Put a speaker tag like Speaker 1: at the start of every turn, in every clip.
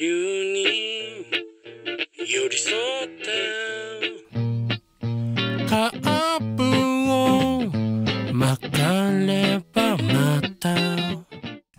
Speaker 1: 流に寄り添ってカープを巻かればまた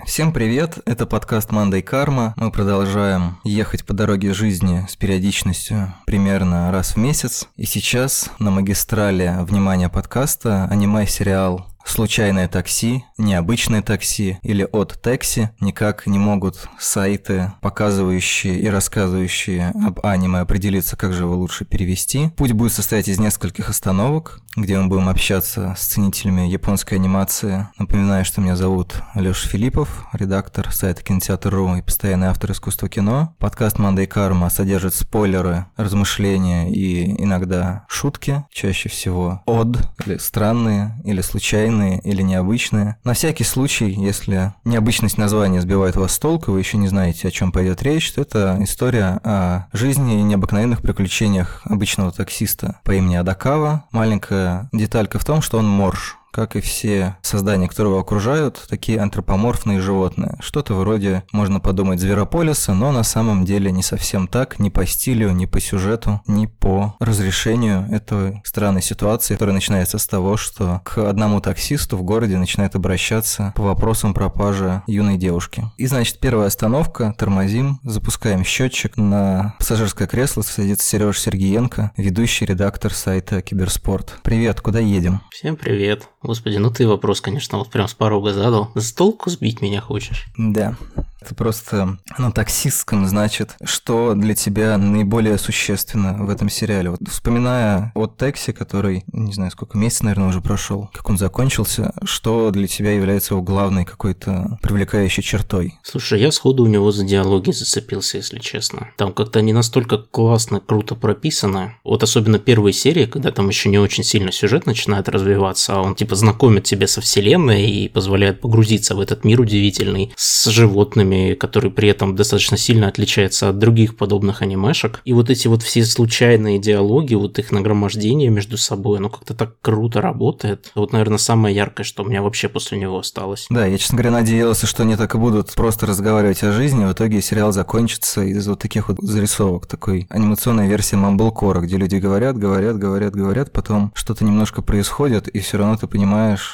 Speaker 2: Всем привет, это подкаст Мандай Карма. Мы продолжаем ехать по дороге жизни с периодичностью примерно раз в месяц. И сейчас на магистрале внимания подкаста аниме-сериал случайное такси, необычное такси или от такси никак не могут сайты, показывающие и рассказывающие об аниме, определиться, как же его лучше перевести. Путь будет состоять из нескольких остановок, где мы будем общаться с ценителями японской анимации. Напоминаю, что меня зовут Леша Филиппов, редактор сайта Кинотеатр.ру и постоянный автор искусства кино. Подкаст «Мандай Карма» содержит спойлеры, размышления и иногда шутки, чаще всего од, или странные, или случайные, или необычные. На всякий случай, если необычность названия сбивает вас с толку, вы еще не знаете, о чем пойдет речь, то это история о жизни и необыкновенных приключениях обычного таксиста по имени Адакава. Маленькая деталька в том, что он морж как и все создания, которые его окружают, такие антропоморфные животные. Что-то вроде, можно подумать, зверополиса, но на самом деле не совсем так, ни по стилю, ни по сюжету, ни по разрешению этой странной ситуации, которая начинается с того, что к одному таксисту в городе начинает обращаться по вопросам пропажи юной девушки. И, значит, первая остановка, тормозим, запускаем счетчик, на пассажирское кресло садится Сереж Сергеенко, ведущий редактор сайта Киберспорт. Привет, куда едем?
Speaker 3: Всем привет. Господи, ну ты вопрос, конечно, вот прям с порога задал. С толку сбить меня хочешь?
Speaker 2: Да. Это просто на таксистском значит, что для тебя наиболее существенно в этом сериале. Вот вспоминая о Тексе, который, не знаю, сколько месяцев, наверное, уже прошел, как он закончился, что для тебя является его главной какой-то привлекающей чертой?
Speaker 3: Слушай, я сходу у него за диалоги зацепился, если честно. Там как-то не настолько классно, круто прописано. Вот особенно первые серии, когда там еще не очень сильно сюжет начинает развиваться, а он типа знакомит тебя со вселенной и позволяет погрузиться в этот мир удивительный с животными, который при этом достаточно сильно отличается от других подобных анимешек. И вот эти вот все случайные диалоги, вот их нагромождение между собой, оно как-то так круто работает. Вот, наверное, самое яркое, что у меня вообще после него осталось.
Speaker 2: Да, я, честно говоря, надеялся, что они так и будут просто разговаривать о жизни. В итоге сериал закончится из вот таких вот зарисовок, такой анимационная версия Мамблкора, где люди говорят, говорят, говорят, говорят, потом что-то немножко происходит, и все равно ты понимаешь,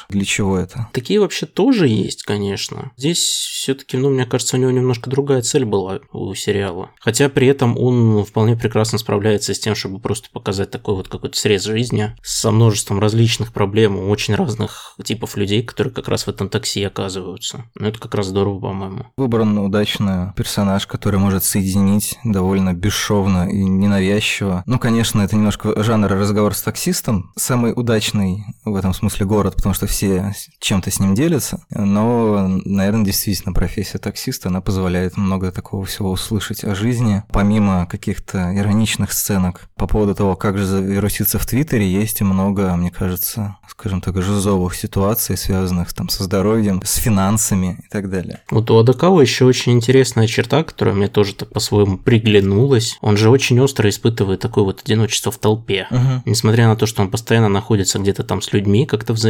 Speaker 2: для чего это.
Speaker 3: Такие вообще тоже есть, конечно. Здесь все-таки, ну, мне кажется, у него немножко другая цель была у сериала. Хотя при этом он вполне прекрасно справляется с тем, чтобы просто показать такой вот какой-то срез жизни со множеством различных проблем у очень разных типов людей, которые как раз в этом такси оказываются. Ну, это как раз здорово, по-моему.
Speaker 2: Выбран удачно персонаж, который может соединить довольно бесшовно и ненавязчиво. Ну, конечно, это немножко жанр разговор с таксистом. Самый удачный в этом смысле город, потому что все чем-то с ним делятся. Но, наверное, действительно профессия таксиста она позволяет много такого всего услышать о жизни. Помимо каких-то ироничных сценок по поводу того, как же завируситься в Твиттере, есть и много, мне кажется, скажем так, жизовых ситуаций, связанных там со здоровьем, с финансами и так далее.
Speaker 3: Вот у Адакава еще очень интересная черта, которая мне тоже так по-своему приглянулась. Он же очень остро испытывает такое вот одиночество в толпе. Угу. Несмотря на то, что он постоянно находится где-то там с людьми, как-то взаимодействует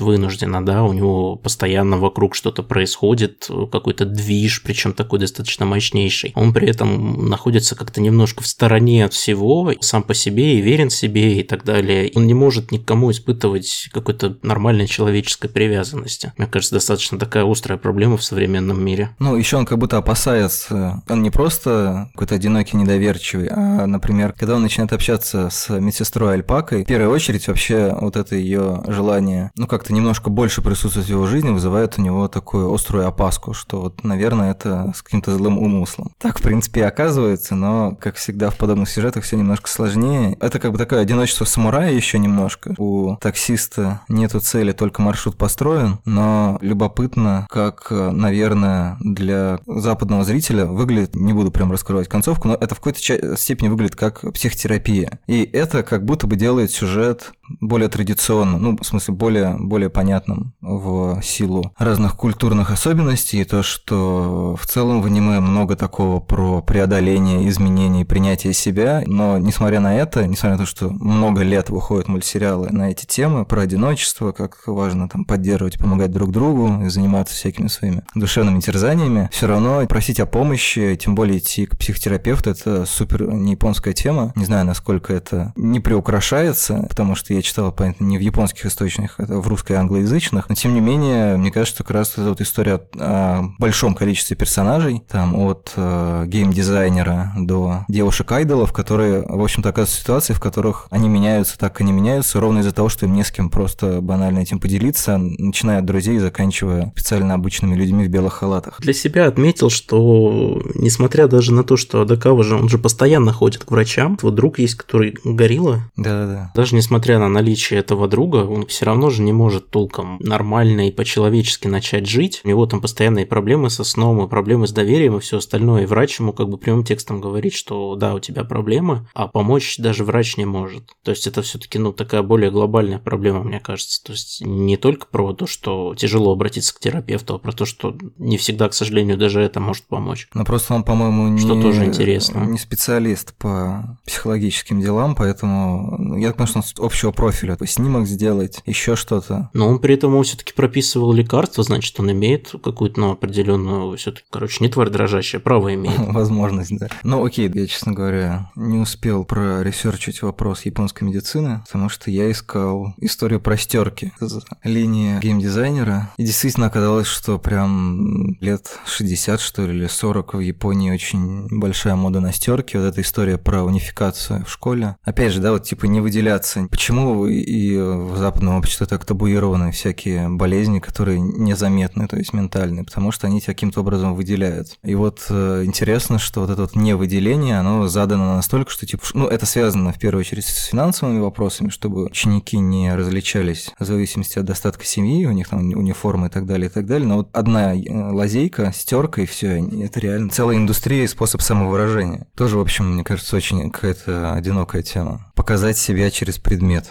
Speaker 3: вынужденно, да, у него постоянно вокруг что-то происходит, какой-то движ, причем такой достаточно мощнейший. Он при этом находится как-то немножко в стороне от всего, сам по себе и верен себе и так далее. Он не может никому испытывать какой-то нормальной человеческой привязанности. Мне кажется, достаточно такая острая проблема в современном мире.
Speaker 2: Ну, еще он как будто опасается. Он не просто какой-то одинокий, недоверчивый, а, например, когда он начинает общаться с медсестрой Альпакой, в первую очередь вообще вот это ее желание, ну, как-то немножко больше присутствовать в его жизни, вызывает у него такую острую опаску, что вот, наверное, это с каким-то злым умыслом. Так, в принципе, и оказывается, но, как всегда в подобных сюжетах, все немножко сложнее. Это как бы такое одиночество самурая еще немножко. У таксиста нету цели, только маршрут построен, но любопытно, как, наверное, для западного зрителя выглядит, не буду прям раскрывать концовку, но это в какой-то степени выглядит как психотерапия. И это как будто бы делает сюжет более традиционным, ну, в смысле, более, более понятным в силу разных культурных особенностей, и то, что в целом в аниме много такого про преодоление, изменение, принятие себя, но несмотря на это, несмотря на то, что много лет выходят мультсериалы на эти темы, про одиночество, как важно там поддерживать, помогать друг другу и заниматься всякими своими душевными терзаниями, все равно просить о помощи, тем более идти к психотерапевту, это супер не японская тема. Не знаю, насколько это не приукрашается, потому что я читал, понятно, не в японских источниках, это в русско- и англоязычных, но тем не менее, мне кажется, что как раз эта вот история о большом количестве персонажей, там от э, геймдизайнера до девушек-айдолов, которые, в общем-то, оказываются в ситуации, в которых они меняются так, как они меняются, ровно из-за того, что им не с кем просто банально этим поделиться, начиная от друзей, заканчивая специально обычными людьми в белых халатах.
Speaker 3: Для себя отметил, что несмотря даже на то, что Адакава же, он же постоянно ходит к врачам, вот друг есть, который горилла.
Speaker 2: Да-да-да.
Speaker 3: Даже несмотря на наличие этого друга, он все равно же не может толком нормально и по-человечески начать жить. У него там постоянные проблемы со сном, и проблемы с доверием, и все остальное. И врач ему как бы прямым текстом говорит, что да, у тебя проблемы, а помочь даже врач не может. То есть это все-таки, ну, такая более глобальная проблема, мне кажется. То есть не только про то, что тяжело обратиться к терапевту, а про то, что не всегда, к сожалению, даже это может помочь.
Speaker 2: Но просто он, по-моему, не,
Speaker 3: Что тоже интересно.
Speaker 2: не специалист по психологическим делам, поэтому ну, я думаю, что он общего профиля, то есть снимок сделать, еще что-то.
Speaker 3: Но он при этом все-таки прописывал лекарства, значит, он имеет какую-то ну, определенную, все-таки, короче, не тварь дрожащая, право имеет.
Speaker 2: Возможность, да. Ну, окей, я, честно говоря, не успел проресерчить вопрос японской медицины, потому что я искал историю простерки линии геймдизайнера, и действительно оказалось, что прям лет 60, что ли, или 40 в Японии очень большая мода на стерки, вот эта история про унификацию в школе. Опять же, да, вот типа не выделяться. Почему и в западном обществе так табуированы всякие болезни, которые незаметны, то есть ментальные, потому что они тебя каким-то образом выделяют. И вот э, интересно, что вот это вот невыделение, оно задано настолько, что типа, ну, это связано в первую очередь с финансовыми вопросами, чтобы ученики не различались в зависимости от достатка семьи, у них там униформы и так далее, и так далее. Но вот одна э, лазейка, стерка и все, это реально целая индустрия и способ самовыражения. Тоже, в общем, мне кажется, очень какая-то одинокая тема. Показать себя через предмет.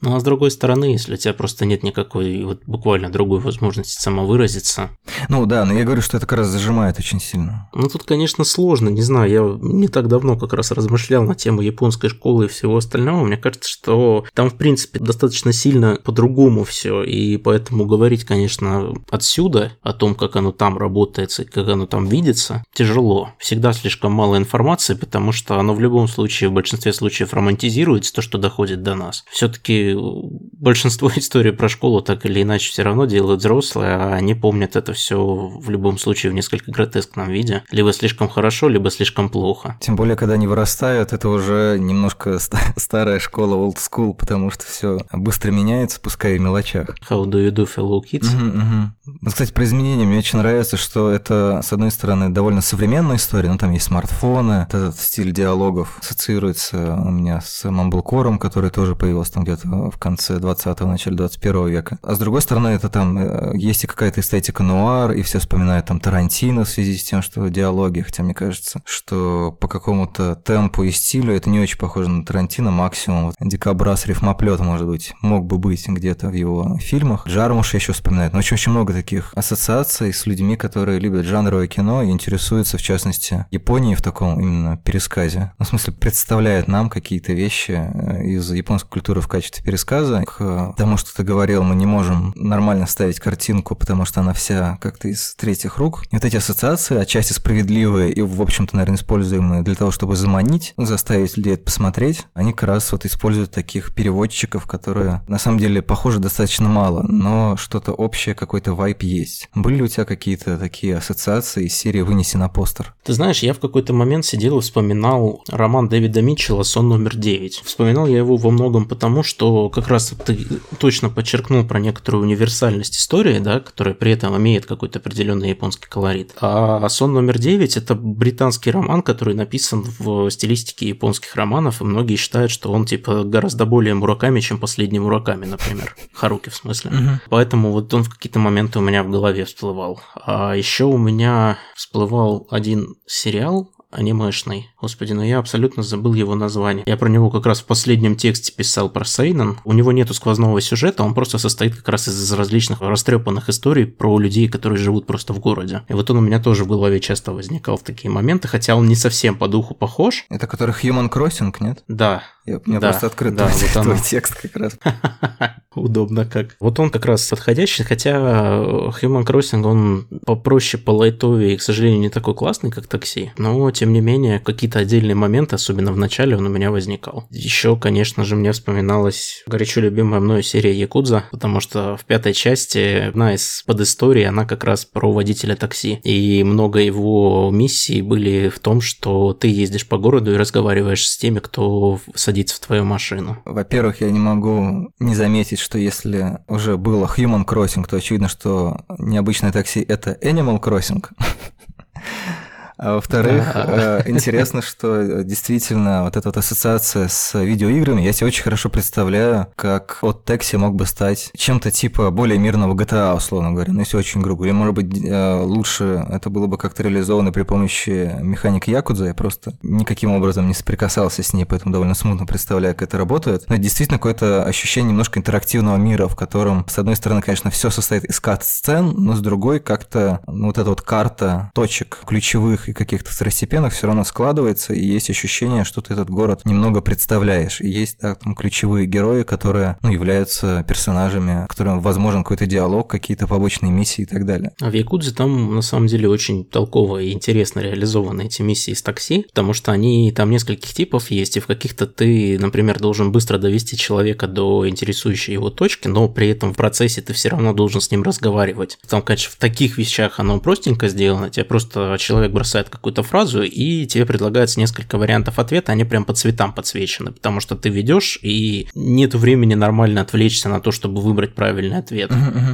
Speaker 3: Ну а с другой стороны, если у тебя просто нет никакой вот буквально другой возможности самовыразиться.
Speaker 2: Ну да, но я говорю, что это как раз зажимает очень сильно.
Speaker 3: Ну тут, конечно, сложно, не знаю, я не так давно как раз размышлял на тему японской школы и всего остального. Мне кажется, что там, в принципе, достаточно сильно по-другому все, и поэтому говорить, конечно, отсюда о том, как оно там работает и как оно там видится, тяжело. Всегда слишком мало информации, потому что оно в любом случае, в большинстве случаев романтизируется, то, что доходит до нас. Все-таки большинство историй про школу так или иначе все равно делают взрослые, а они помнят это все в любом случае в несколько гротескном виде. Либо слишком хорошо, либо слишком плохо.
Speaker 2: Тем более, когда они вырастают, это уже немножко старая школа old school, потому что все быстро меняется, пускай и в мелочах.
Speaker 3: How do you do, fellow kids?
Speaker 2: Угу. Ну, кстати, про изменения мне очень нравится, что это, с одной стороны, довольно современная история, ну, там есть смартфоны, этот стиль диалогов ассоциируется у меня с Мамблкором, который тоже появился там где-то в конце 20-го, начале 21 века. А с другой стороны, это там э, есть и какая-то эстетика нуар, и все вспоминают там Тарантино в связи с тем, что диалоги, хотя мне кажется, что по какому-то темпу и стилю это не очень похоже на Тарантино, максимум вот дикобраз рифмоплет, может быть, мог бы быть где-то в его фильмах. Джармуш еще вспоминает, но очень-очень много таких ассоциаций с людьми, которые любят жанровое кино и интересуются, в частности, Японией в таком именно пересказе. Ну, в смысле, представляют нам какие-то вещи э, из японской культуры в качестве пересказа. К тому, что ты говорил, мы не можем нормально ставить картинку, потому что она вся как-то из третьих рук. И вот эти ассоциации, отчасти справедливые и, в общем-то, наверное, используемые для того, чтобы заманить, заставить людей это посмотреть, они как раз вот используют таких переводчиков, которые на самом деле похожи достаточно мало, но что-то общее, какой-то вайп есть. Были ли у тебя какие-то такие ассоциации из серии «Вынеси на постер»?
Speaker 3: Ты знаешь, я в какой-то момент сидел и вспоминал роман Дэвида Митчелла «Сон номер 9». Вспоминал я его во многом потому, что как раз ты точно подчеркнул про некоторую универсальность истории, да, которая при этом имеет какой-то определенный японский колорит. А «Сон номер 9» — это британский роман, который написан в стилистике японских романов, и многие считают, что он типа гораздо более Мураками, чем последний Мураками, например. Харуки в смысле. Поэтому вот он в какие-то моменты у меня в голове всплывал. А еще у меня всплывал один сериал анимешный. Господи, но я абсолютно забыл его название. Я про него как раз в последнем тексте писал про Сейнан. У него нету сквозного сюжета, он просто состоит как раз из различных растрепанных историй про людей, которые живут просто в городе. И вот он у меня тоже в голове часто возникал в такие моменты, хотя он не совсем по духу похож.
Speaker 2: Это который Human Crossing, нет?
Speaker 3: Да.
Speaker 2: Я, у меня
Speaker 3: да,
Speaker 2: просто открыт
Speaker 3: да,
Speaker 2: твой,
Speaker 3: вот
Speaker 2: твой
Speaker 3: оно.
Speaker 2: текст как раз.
Speaker 3: Удобно как. Вот он как раз подходящий, хотя Human Crossing, он попроще, по лайтовее и, к сожалению, не такой классный, как такси. Но, тем не менее, какие-то отдельные моменты, особенно в начале, он у меня возникал. Еще, конечно же, мне вспоминалась горячо любимая мною серия Якудза, потому что в пятой части одна из подисторий, она как раз про водителя такси. И много его миссий были в том, что ты ездишь по городу и разговариваешь с теми, кто садится в твою машину.
Speaker 2: Во-первых, я не могу не заметить, что если уже было Human Crossing, то очевидно, что необычное такси – это Animal Crossing. А во-вторых,
Speaker 3: Да.
Speaker 2: э, интересно, что действительно вот эта вот ассоциация с видеоиграми, я себе очень хорошо представляю, как от Такси мог бы стать чем-то типа более мирного GTA, условно говоря, ну если очень грубо. Или, может быть, э, лучше это было бы как-то реализовано при помощи механик Якудза, я просто никаким образом не соприкасался с ней, поэтому довольно смутно представляю, как это работает. Но это действительно какое-то ощущение немножко интерактивного мира, в котором, с одной стороны, конечно, все состоит из кат-сцен, но с другой как-то ну, вот эта вот карта точек ключевых и каких-то второстепенных все равно складывается, и есть ощущение, что ты этот город немного представляешь. И есть да, там ключевые герои, которые ну, являются персонажами, которым возможен какой-то диалог, какие-то побочные миссии и так далее.
Speaker 3: А в Якудзе там на самом деле очень толково и интересно реализованы эти миссии с такси, потому что они там нескольких типов есть, и в каких-то ты, например, должен быстро довести человека до интересующей его точки, но при этом в процессе ты все равно должен с ним разговаривать. Там, конечно, в таких вещах оно простенько сделано, тебе просто человек бросает какую-то фразу, и тебе предлагается несколько вариантов ответа, они прям по цветам подсвечены, потому что ты ведешь, и нет времени нормально отвлечься на то, чтобы выбрать правильный ответ.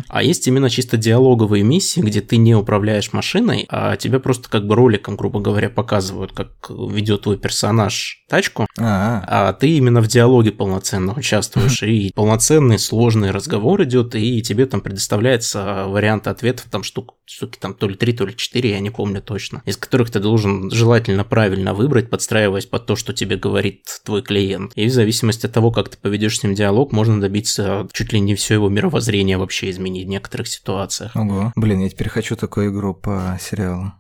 Speaker 3: А есть именно чисто диалоговые миссии, где ты не управляешь машиной, а тебя просто как бы роликом, грубо говоря, показывают, как ведет твой персонаж тачку,
Speaker 2: А,
Speaker 3: а. ты именно в диалоге полноценно участвуешь, и полноценный сложный разговор идет, и тебе там предоставляется вариант ответов, там штук, штуки там то ли 3, то ли 4, я не помню точно, из которых ты должен желательно правильно выбрать, подстраиваясь под то, что тебе говорит твой клиент. И в зависимости от того, как ты поведешь с ним диалог, можно добиться чуть ли не все его мировоззрение вообще изменить в некоторых ситуациях.
Speaker 2: ого. Блин, я теперь хочу такую игру по сериалу.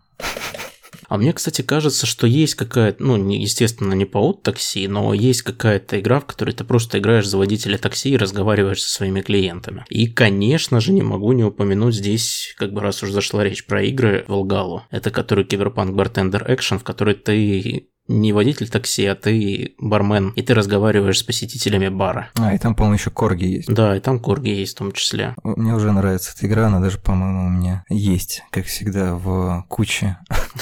Speaker 3: А мне, кстати, кажется, что есть какая-то, ну, естественно, не по от такси, но есть какая-то игра, в которой ты просто играешь за водителя такси и разговариваешь со своими клиентами. И, конечно же, не могу не упомянуть здесь, как бы раз уж зашла речь про игры, Волгалу. Это который Киберпанк Bartender Action, в которой ты не водитель такси, а ты бармен, и ты разговариваешь с посетителями бара.
Speaker 2: А, и там, по-моему, еще корги есть.
Speaker 3: Да, и там корги есть в том числе.
Speaker 2: Мне уже нравится эта игра, она даже, по-моему, у меня есть, как всегда, в куче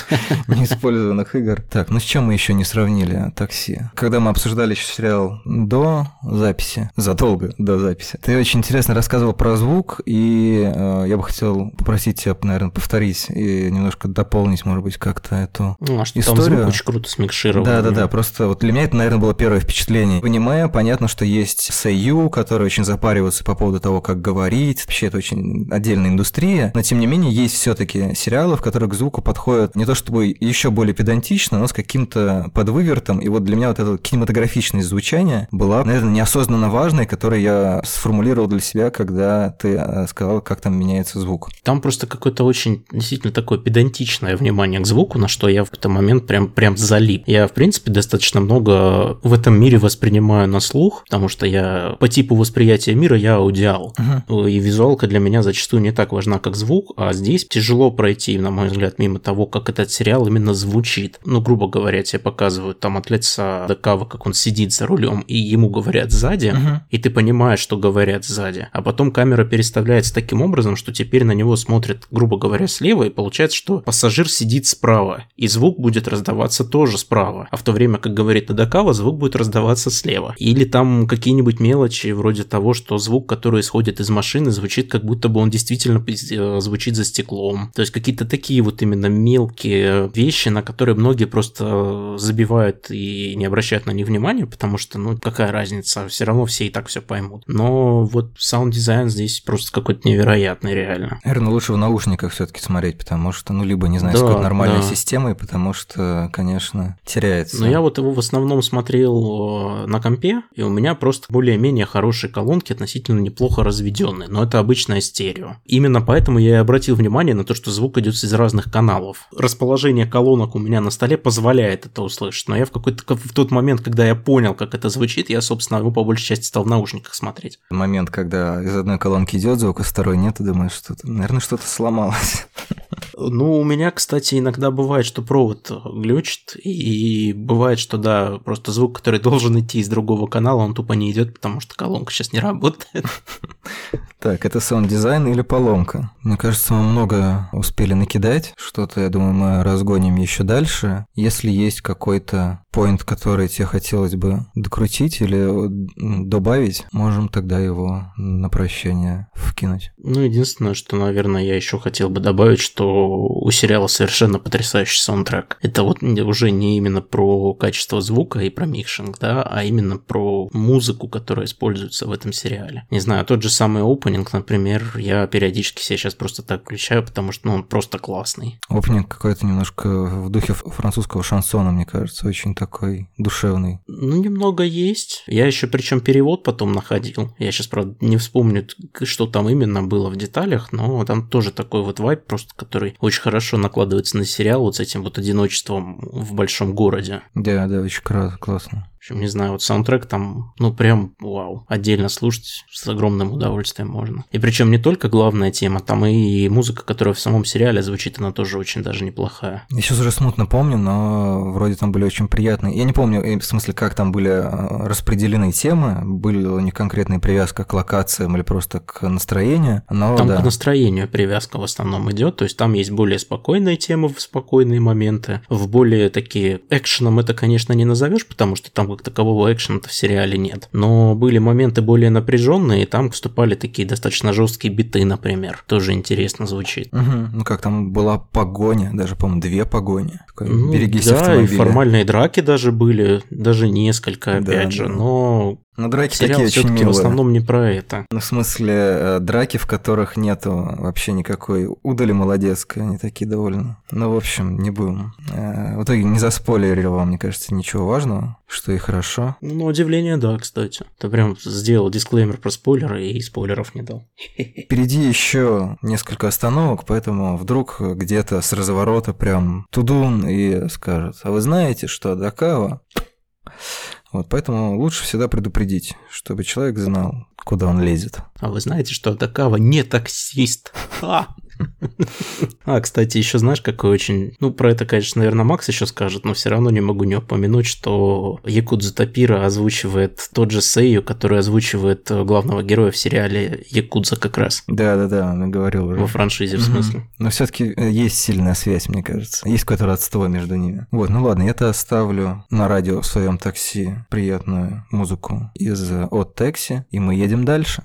Speaker 2: неиспользованных игр. Так, ну с чем мы еще не сравнили такси? Когда мы обсуждали еще сериал до записи, задолго до записи, ты очень интересно рассказывал про звук, и э, я бы хотел попросить тебя, наверное, повторить и немножко дополнить, может быть, как-то эту
Speaker 3: Ну, а что там
Speaker 2: Историю?
Speaker 3: звук очень круто смикширован.
Speaker 2: да, да, да. Просто вот для меня это, наверное, было первое впечатление. Понимая, понятно, что есть Сэйю, которые очень запариваются по поводу того, как говорить. Вообще, это очень отдельная индустрия. Но тем не менее, есть все-таки сериалы, в которых к звуку подходят не то чтобы еще более педантично, но с каким-то подвывертом. И вот для меня вот эта кинематографичность звучания была, наверное, неосознанно важной, которую я сформулировал для себя, когда ты э, сказал, как там меняется звук.
Speaker 3: Там просто какое-то очень действительно такое педантичное внимание к звуку, на что я в какой-то момент прям, прям залип. Я, в принципе, достаточно много в этом мире воспринимаю на слух, потому что я по типу восприятия мира я аудиал. И визуалка для меня зачастую не так важна, как звук, а здесь тяжело пройти, на мой взгляд, мимо того, как этот сериал именно звучит. Ну, грубо говоря, тебе показывают там от лица Декава, как он сидит за рулем, и ему говорят сзади, и ты понимаешь, что говорят сзади. А потом камера переставляется таким образом, что теперь на него смотрят, грубо говоря, слева, и получается, что пассажир сидит справа, и звук будет раздаваться тоже справа. А в то время, как говорит Надакава, звук будет раздаваться слева. Или там какие-нибудь мелочи, вроде того, что звук, который исходит из машины, звучит как будто бы он действительно э, звучит за стеклом. То есть какие-то такие вот именно все-таки вещи, на которые многие просто забивают и не обращают на них внимания, потому что, ну, какая разница, все равно все и так все поймут. Но вот саунд-дизайн здесь просто какой-то невероятный, реально.
Speaker 2: Наверное, лучше в наушниках все-таки смотреть, потому что, ну, либо, не знаю, да, нормальной да. системой, потому что, конечно, теряется.
Speaker 3: Но я вот его в основном смотрел э, на компе, и у меня просто более-менее хорошие колонки, относительно неплохо разведенные, но это обычное стерео. Именно поэтому я и обратил внимание на то, что звук идет из разных каналов. Расположение колонок у меня на столе позволяет это услышать, но я в какой-то в тот момент, когда я понял, как это звучит, я, собственно, его по большей части стал в наушниках смотреть.
Speaker 2: Момент, когда из одной колонки идет звук, а второй нет, ты думаешь, что наверное, что-то сломалось.
Speaker 3: Ну, у меня, кстати, иногда бывает, что провод глючит, и бывает, что, да, просто звук, который должен идти из другого канала, он тупо не идет, потому что колонка сейчас не работает.
Speaker 2: Так, это саунд-дизайн или поломка? Мне кажется, мы много успели накидать. Что-то, я думаю, мы разгоним еще дальше. Если есть какой-то point, который тебе хотелось бы докрутить или добавить, можем тогда его на прощание вкинуть.
Speaker 3: Ну, единственное, что, наверное, я еще хотел бы добавить, что у сериала совершенно потрясающий саундтрек. Это вот уже не именно про качество звука и про микшинг, да, а именно про музыку, которая используется в этом сериале. Не знаю, тот же самый open опенинг, например, я периодически себе сейчас просто так включаю, потому что ну, он просто классный.
Speaker 2: Опенинг какой-то немножко в духе французского шансона, мне кажется, очень такой душевный.
Speaker 3: Ну, немного есть. Я еще причем перевод потом находил. Я сейчас, правда, не вспомню, что там именно было в деталях, но там тоже такой вот вайп, просто который очень хорошо накладывается на сериал вот с этим вот одиночеством в большом городе.
Speaker 2: Да, да, очень классно
Speaker 3: общем, не знаю, вот саундтрек там, ну, прям вау. Отдельно слушать с огромным удовольствием можно. И причем не только главная тема, там и музыка, которая в самом сериале звучит, она тоже очень даже неплохая.
Speaker 2: Я сейчас уже смутно помню, но вроде там были очень приятные. Я не помню, в смысле, как там были э, распределены темы, были у них конкретная привязка к локациям или просто к настроению. Но,
Speaker 3: там
Speaker 2: да.
Speaker 3: к настроению привязка в основном идет, то есть там есть более спокойные темы в спокойные моменты, в более такие экшеном это, конечно, не назовешь, потому что там как такового экшена в сериале нет. Но были моменты более напряженные, и там вступали такие достаточно жесткие биты, например. Тоже интересно звучит.
Speaker 2: Угу. Ну как там была погоня, даже, по-моему, две погони.
Speaker 3: ну, Берегись да, и формальные драки даже были, даже несколько, опять да, же. Да. Но
Speaker 2: но драки Сериал такие очень милые.
Speaker 3: в основном не про это.
Speaker 2: Ну, в смысле, э, драки, в которых нету вообще никакой удали молодецкой, они такие довольно. Ну, в общем, не будем. Э, в итоге не заспойлерил вам, мне кажется, ничего важного, что и хорошо.
Speaker 3: Ну, на удивление, да, кстати. Ты прям сделал дисклеймер про спойлеры и спойлеров не дал.
Speaker 2: Впереди еще несколько остановок, поэтому вдруг где-то с разворота прям тудун и скажет, а вы знаете, что Дакава вот, поэтому лучше всегда предупредить, чтобы человек знал, куда он лезет.
Speaker 3: А вы знаете, что Дакава не таксист? А! А, кстати, еще знаешь, какой очень... Ну, про это, конечно, наверное, Макс еще скажет, но все равно не могу не упомянуть, что Якудза Тапира озвучивает тот же Сейю, который озвучивает главного героя в сериале Якудза как раз.
Speaker 2: Да-да-да, он говорил уже.
Speaker 3: Во франшизе, в смысле.
Speaker 2: Но все таки э, есть сильная связь, мне кажется. Есть какое-то родство между ними. Вот, ну ладно, я-то оставлю на радио в своем такси приятную музыку из от такси, и мы едем дальше.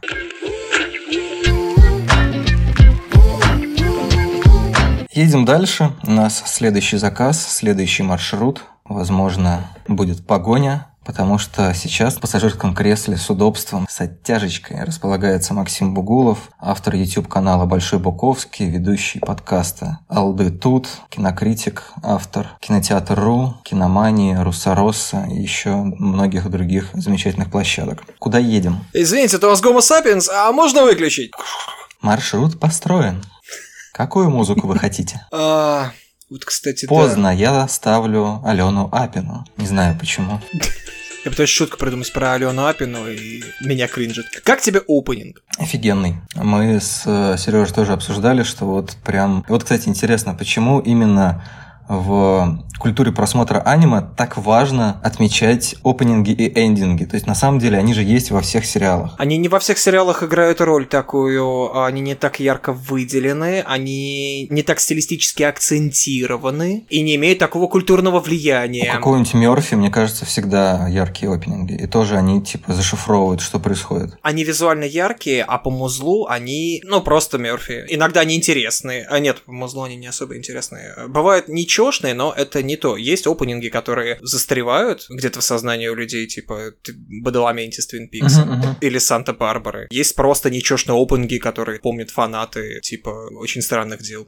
Speaker 2: Едем дальше. У нас следующий заказ, следующий маршрут. Возможно, будет погоня, потому что сейчас в пассажирском кресле с удобством, с оттяжечкой располагается Максим Бугулов, автор YouTube-канала «Большой Буковский», ведущий подкаста «Алды тут», кинокритик, автор «Кинотеатр.ру», «Киномании», «Руссоросса» и еще многих других замечательных площадок. Куда едем?
Speaker 4: Извините, это у вас гомо сапиенс, а можно выключить?
Speaker 2: Маршрут построен. Какую музыку вы хотите?
Speaker 4: А, вот, кстати,
Speaker 2: Поздно, я ставлю Алену Апину. Не знаю почему.
Speaker 4: Я пытаюсь шутку придумать про Алену Апину, и меня кринжит. Как тебе опенинг?
Speaker 2: Офигенный. Мы с э, Сережей тоже обсуждали, что вот прям... Вот, кстати, интересно, почему именно в культуре просмотра аниме так важно отмечать опенинги и эндинги. То есть, на самом деле, они же есть во всех сериалах.
Speaker 4: Они не во всех сериалах играют роль такую, они не так ярко выделены, они не так стилистически акцентированы и не имеют такого культурного влияния.
Speaker 2: У какого-нибудь Мерфи, мне кажется, всегда яркие опенинги. И тоже они, типа, зашифровывают, что происходит.
Speaker 4: Они визуально яркие, а по музлу они, ну, просто Мерфи. Иногда они интересные. А нет, по музлу они не особо интересные. Бывают ничешные, но это не то. Есть опенинги, которые застревают где-то в сознании у людей, типа Бадаламенти из Твин Пикс uh-huh, uh-huh. или Санта-Барбары. Есть просто ничешные опенинги, которые помнят фанаты, типа, очень странных дел.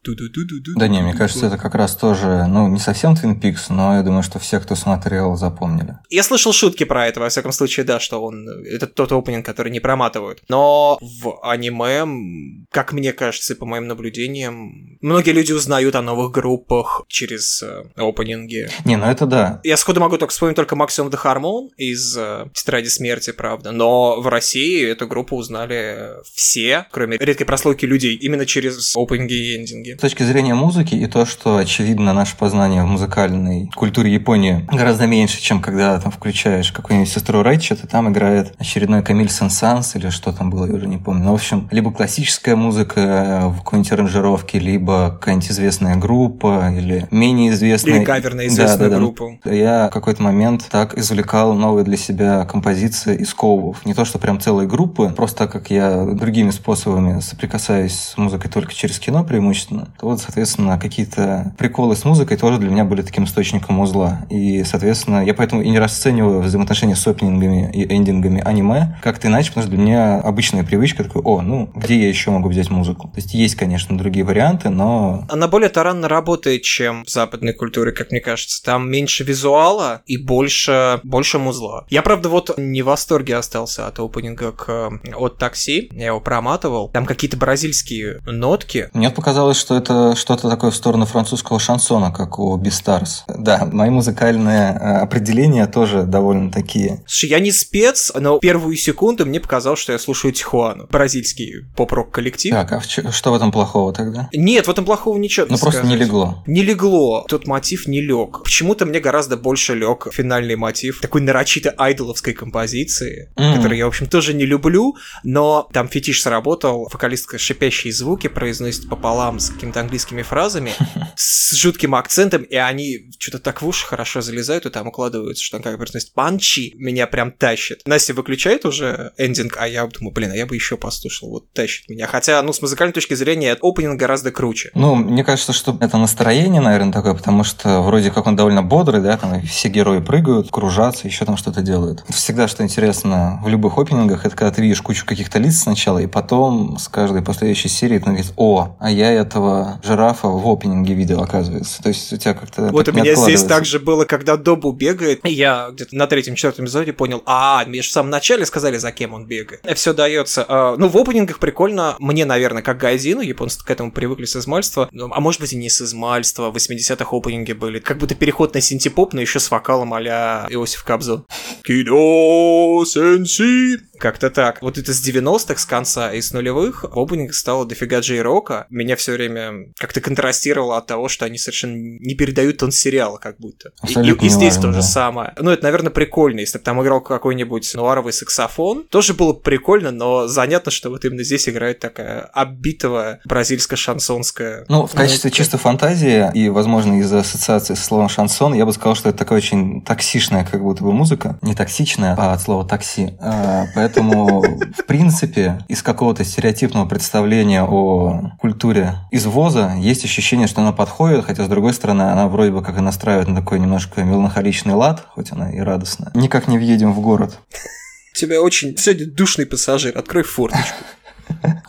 Speaker 2: Да не, мне кажется, это как раз тоже, ну, не совсем Твин Пикс, но я думаю, что все, кто смотрел, запомнили.
Speaker 4: Я слышал шутки про это, во всяком случае, да, что он... Это тот опенинг, который не проматывают. Но в аниме, как мне кажется, по моим наблюдениям, многие люди узнают о новых группах через э, опенинги.
Speaker 2: Не, ну это да.
Speaker 4: Я сходу могу только вспомнить только Maximum the Harmon из э, Тетради смерти, правда. Но в России эту группу узнали все, кроме редкой прослойки людей, именно через опенинги и эндинги.
Speaker 2: С точки зрения музыки и то, что, очевидно, наше познание в музыкальной культуре Японии гораздо меньше, чем когда там включаешь какую-нибудь сестру Рэйчет, и там играет очередной Камиль Сен-Санс или что там было, я уже не помню. Но, в общем, либо классическая музыка в какой-нибудь аранжировке, либо какая-нибудь известная группа, или менее известная.
Speaker 4: Или каверная известная да, да, группа.
Speaker 2: Я в какой-то момент так извлекал новые для себя композиции из ковов. Не то, что прям целые группы, просто так как я другими способами соприкасаюсь с музыкой только через кино преимущественно, то вот, соответственно, какие-то приколы с музыкой тоже для меня были таким источником узла. И, соответственно, я поэтому и не расцениваю взаимоотношения с опенингами и эндингами аниме как-то иначе, потому что для меня обычная привычка такой, о, ну, где я еще могу взять музыку? То есть есть, конечно, другие варианты, но...
Speaker 4: Она более таранно работает, чем в западной культуре, как мне кажется. Там меньше визуала и больше, больше музла. Я, правда, вот не в восторге остался от опенинга к, от такси. Я его проматывал. Там какие-то бразильские нотки.
Speaker 2: Мне показалось, что это что-то такое в сторону французского шансона, как у Бистарс. Да, мои музыкальные э, определения тоже довольно такие.
Speaker 4: Слушай, я не спец, но первую секунду мне показалось, что я слушаю Тихуану. Бразильский поп-рок коллектив.
Speaker 2: Так, а что в этом плохого тогда?
Speaker 4: Нет, в этом плохого ничего
Speaker 2: Ну, просто не легло.
Speaker 4: Не легло. Тот мотив не лег. Почему-то мне гораздо больше лег финальный мотив такой нарочито айдоловской композиции, mm. которую я, в общем, тоже не люблю, но там фетиш сработал. Вокалистка шипящие звуки произносит пополам с какими-то английскими фразами, с жутким акцентом, и они что-то так в уши хорошо залезают и там укладываются, что он как бы произносит панчи, меня прям тащит. Настя выключает уже эндинг, а я думаю, блин, а я бы еще послушал, вот тащит меня. Хотя, ну, с музыкальной точки зрения, опенинг гораздо круче.
Speaker 2: Ну, мне кажется, что это настроение, наверное, довольно такой, потому что вроде как он довольно бодрый, да, там все герои прыгают, кружатся, еще там что-то делают. Всегда, что интересно в любых опенингах, это когда ты видишь кучу каких-то лиц сначала, и потом с каждой последующей серии ты говоришь, о, а я этого жирафа в опенинге видел, оказывается. То есть у тебя как-то
Speaker 4: Вот у меня здесь также было, когда Добу бегает, я где-то на третьем-четвертом эпизоде понял, а, мне же в самом начале сказали, за кем он бегает. Все дается. Э, ну, в опенингах прикольно, мне, наверное, как Гайдину, японцы к этому привыкли с измальства, ну, а может быть и не с измальства, 80 60-х опенинги были. Как будто переход на синтепоп, но еще с вокалом а-ля Иосиф Кобзон. Кидо сенси. Как-то так. Вот это с 90-х, с конца и с нулевых в опенингах стало дофига джей-рока. Меня все время как-то контрастировало от того, что они совершенно не передают тон сериала как будто. И, и здесь то же да. самое. Ну, это, наверное, прикольно, если бы там играл какой-нибудь нуаровый саксофон. Тоже было прикольно, но занятно, что вот именно здесь играет такая оббитого бразильско-шансонская...
Speaker 2: Ну, в качестве чисто фантазии и, возможно, из-за ассоциации со словом шансон, я бы сказал, что это такая очень токсичная как будто бы музыка. Не токсичная, а от слова такси. А, поэтому в принципе, из какого-то стереотипного представления о культуре извоза есть ощущение, что она подходит, хотя, с другой стороны, она вроде бы как и настраивает на такой немножко меланхоличный лад, хоть она и радостная. Никак не въедем в город.
Speaker 4: Тебя очень сегодня душный пассажир. Открой форточку.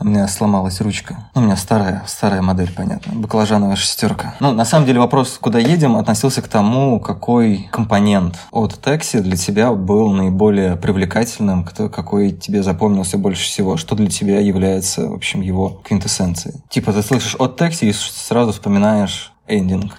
Speaker 2: У меня сломалась ручка. Ну, у меня старая, старая модель, понятно. Баклажановая шестерка. Ну, на самом деле вопрос, куда едем, относился к тому, какой компонент от такси для тебя был наиболее привлекательным, какой тебе запомнился больше всего, что для тебя является, в общем, его квинтэссенцией. Типа ты слышишь от такси и сразу вспоминаешь эндинг.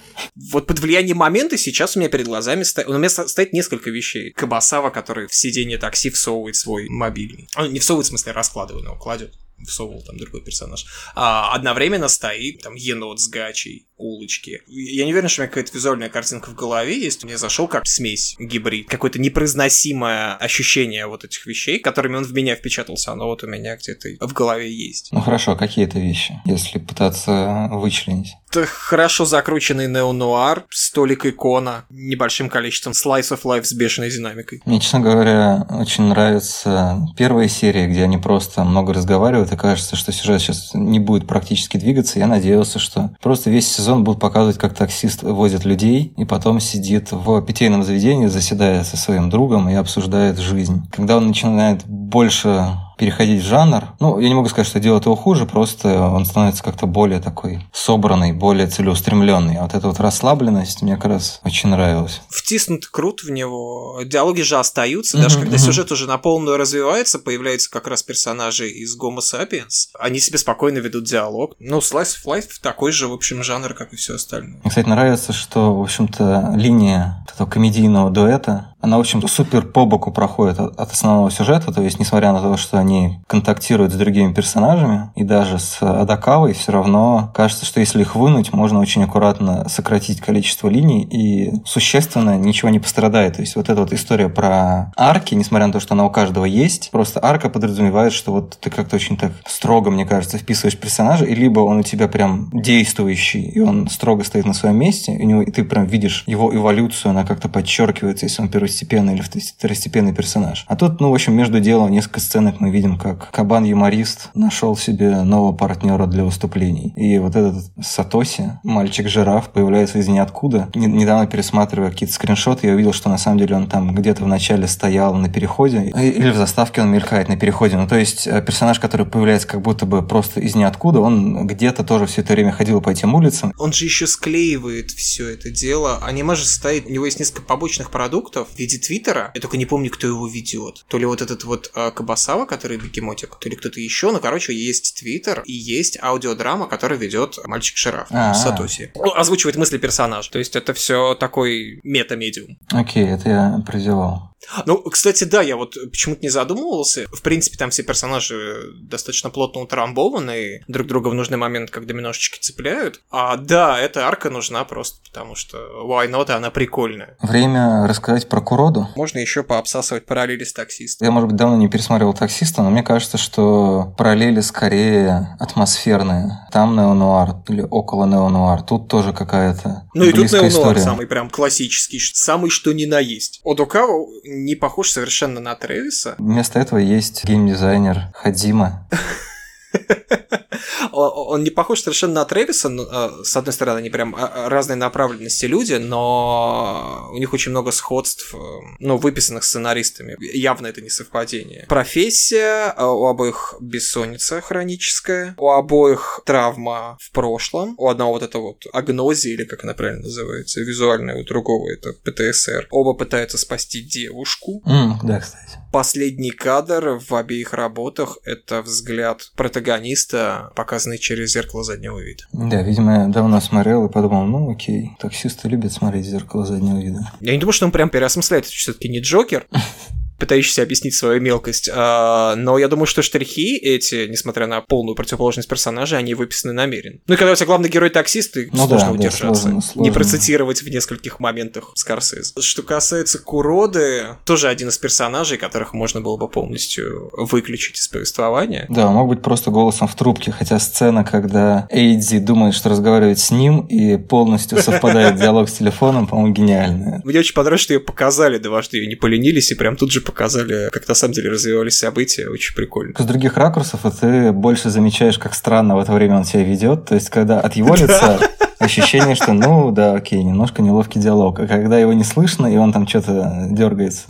Speaker 4: Вот под влиянием момента сейчас у меня перед глазами стоит... У меня стоит несколько вещей. Кабасава, который в сиденье такси всовывает свой мобильный. Он не всовывает, в смысле, раскладывает, но кладет всовывал там другой персонаж, а одновременно стоит там енот с гачей, улочки. Я не уверен, что у меня какая-то визуальная картинка в голове есть. Мне зашел как смесь, гибрид. Какое-то непроизносимое ощущение вот этих вещей, которыми он в меня впечатался. Оно вот у меня где-то в голове есть.
Speaker 2: Ну хорошо, какие это вещи, если пытаться вычленить?
Speaker 4: Это хорошо закрученный неонуар, столик икона, небольшим количеством slice of life с бешеной динамикой.
Speaker 2: Мне, честно говоря, очень нравится первая серия, где они просто много разговаривают, и кажется, что сюжет сейчас не будет практически двигаться. Я надеялся, что просто весь сезон будут показывать, как таксист возит людей, и потом сидит в питейном заведении, заседая со своим другом и обсуждает жизнь. Когда он начинает больше переходить в жанр. Ну, я не могу сказать, что делает его хуже, просто он становится как-то более такой собранный, более целеустремленный. А вот эта вот расслабленность мне как раз очень нравилась.
Speaker 4: Втиснут крут в него. Диалоги же остаются, даже когда сюжет уже на полную развивается, появляются как раз персонажи из Homo sapiens. Они себе спокойно ведут диалог. Ну, Slice of Life такой же, в общем, жанр, как и все остальное.
Speaker 2: Мне, кстати, нравится, что, в общем-то, линия этого комедийного дуэта она, в общем-то, супер по боку проходит от, от основного сюжета, то есть, несмотря на то, что они контактируют с другими персонажами, и даже с Адакавой, все равно кажется, что если их вынуть, можно очень аккуратно сократить количество линий, и существенно ничего не пострадает. То есть, вот эта вот история про арки, несмотря на то, что она у каждого есть, просто арка подразумевает, что вот ты как-то очень так строго, мне кажется, вписываешь персонажа, и либо он у тебя прям действующий, и он строго стоит на своем месте, и, у него, и ты прям видишь его эволюцию, она как-то подчеркивается, если он первый первостепенный или второстепенный персонаж. А тут, ну, в общем, между делом несколько сценок мы видим, как кабан-юморист нашел себе нового партнера для выступлений. И вот этот Сатоси, мальчик-жираф, появляется из ниоткуда. Недавно пересматривая какие-то скриншоты, я увидел, что на самом деле он там где-то в начале стоял на переходе, или в заставке он мелькает на переходе. Ну, то есть э, персонаж, который появляется как будто бы просто из ниоткуда, он где-то тоже все это время ходил по этим улицам.
Speaker 4: Он же еще склеивает все это дело. Аниме же стоит, у него есть несколько побочных продуктов, виде Твиттера. Я только не помню, кто его ведет. То ли вот этот вот э, Кабасава, который бегемотик, то ли кто-то еще. Но, короче, есть Твиттер и есть аудиодрама, который ведет мальчик-шираф Сатоси. Ну, озвучивает мысли персонажа. То есть это все такой мета-медиум.
Speaker 2: Окей, это я прозевал.
Speaker 4: Ну, кстати, да, я вот почему-то не задумывался. В принципе, там все персонажи достаточно плотно утрамбованы, друг друга в нужный момент как доминошечки цепляют. А да, эта арка нужна просто потому, что why not, она прикольная.
Speaker 2: Время рассказать про Куроду.
Speaker 4: Можно еще пообсасывать параллели с таксистом.
Speaker 2: Я, может быть, давно не пересматривал таксиста, но мне кажется, что параллели скорее атмосферные. Там неонуар или около неонуар. Тут тоже какая-то
Speaker 4: Ну и тут неонуар
Speaker 2: история.
Speaker 4: самый прям классический, самый что ни на есть. Одокава не похож совершенно на Трэвиса.
Speaker 2: Вместо этого есть геймдизайнер Хадима.
Speaker 4: Он не похож совершенно на Трэвиса, а, с одной стороны, они прям а, а, разной направленности люди, но у них очень много сходств, э, ну, выписанных сценаристами. Явно это не совпадение. Профессия, у обоих бессонница хроническая, у обоих травма в прошлом, у одного вот это вот агнозия, или как она правильно называется, визуальная, у другого это ПТСР. Оба пытаются спасти девушку.
Speaker 2: Mm, да, кстати.
Speaker 4: Последний кадр в обеих работах — это взгляд протагониста, показанный через зеркало заднего вида.
Speaker 2: Да, видимо, я давно смотрел и подумал, ну окей, таксисты любят смотреть зеркало заднего вида.
Speaker 4: Я не думаю, что он прям переосмысляет, это все-таки не Джокер пытающийся объяснить свою мелкость. А, но я думаю, что штрихи эти, несмотря на полную противоположность персонажа, они выписаны намеренно. Ну и когда у тебя главный герой таксист, ты ну сложно да, удержаться. Да, сложно, сложно. Не процитировать в нескольких моментах Скорсезе. Что касается Куроды, тоже один из персонажей, которых можно было бы полностью выключить из повествования.
Speaker 2: Да, мог быть просто голосом в трубке, хотя сцена, когда Эйдзи думает, что разговаривает с ним, и полностью совпадает диалог с телефоном, по-моему, гениальная.
Speaker 4: Мне очень понравилось, что ее показали, что ее не поленились, и прям тут же показали, как на самом деле развивались события, очень прикольно.
Speaker 2: С других ракурсов, и ты больше замечаешь, как странно в это время он себя ведет. То есть, когда от его лица ощущение, что, ну, да, окей, немножко неловкий диалог. А когда его не слышно, и он там что-то дергается.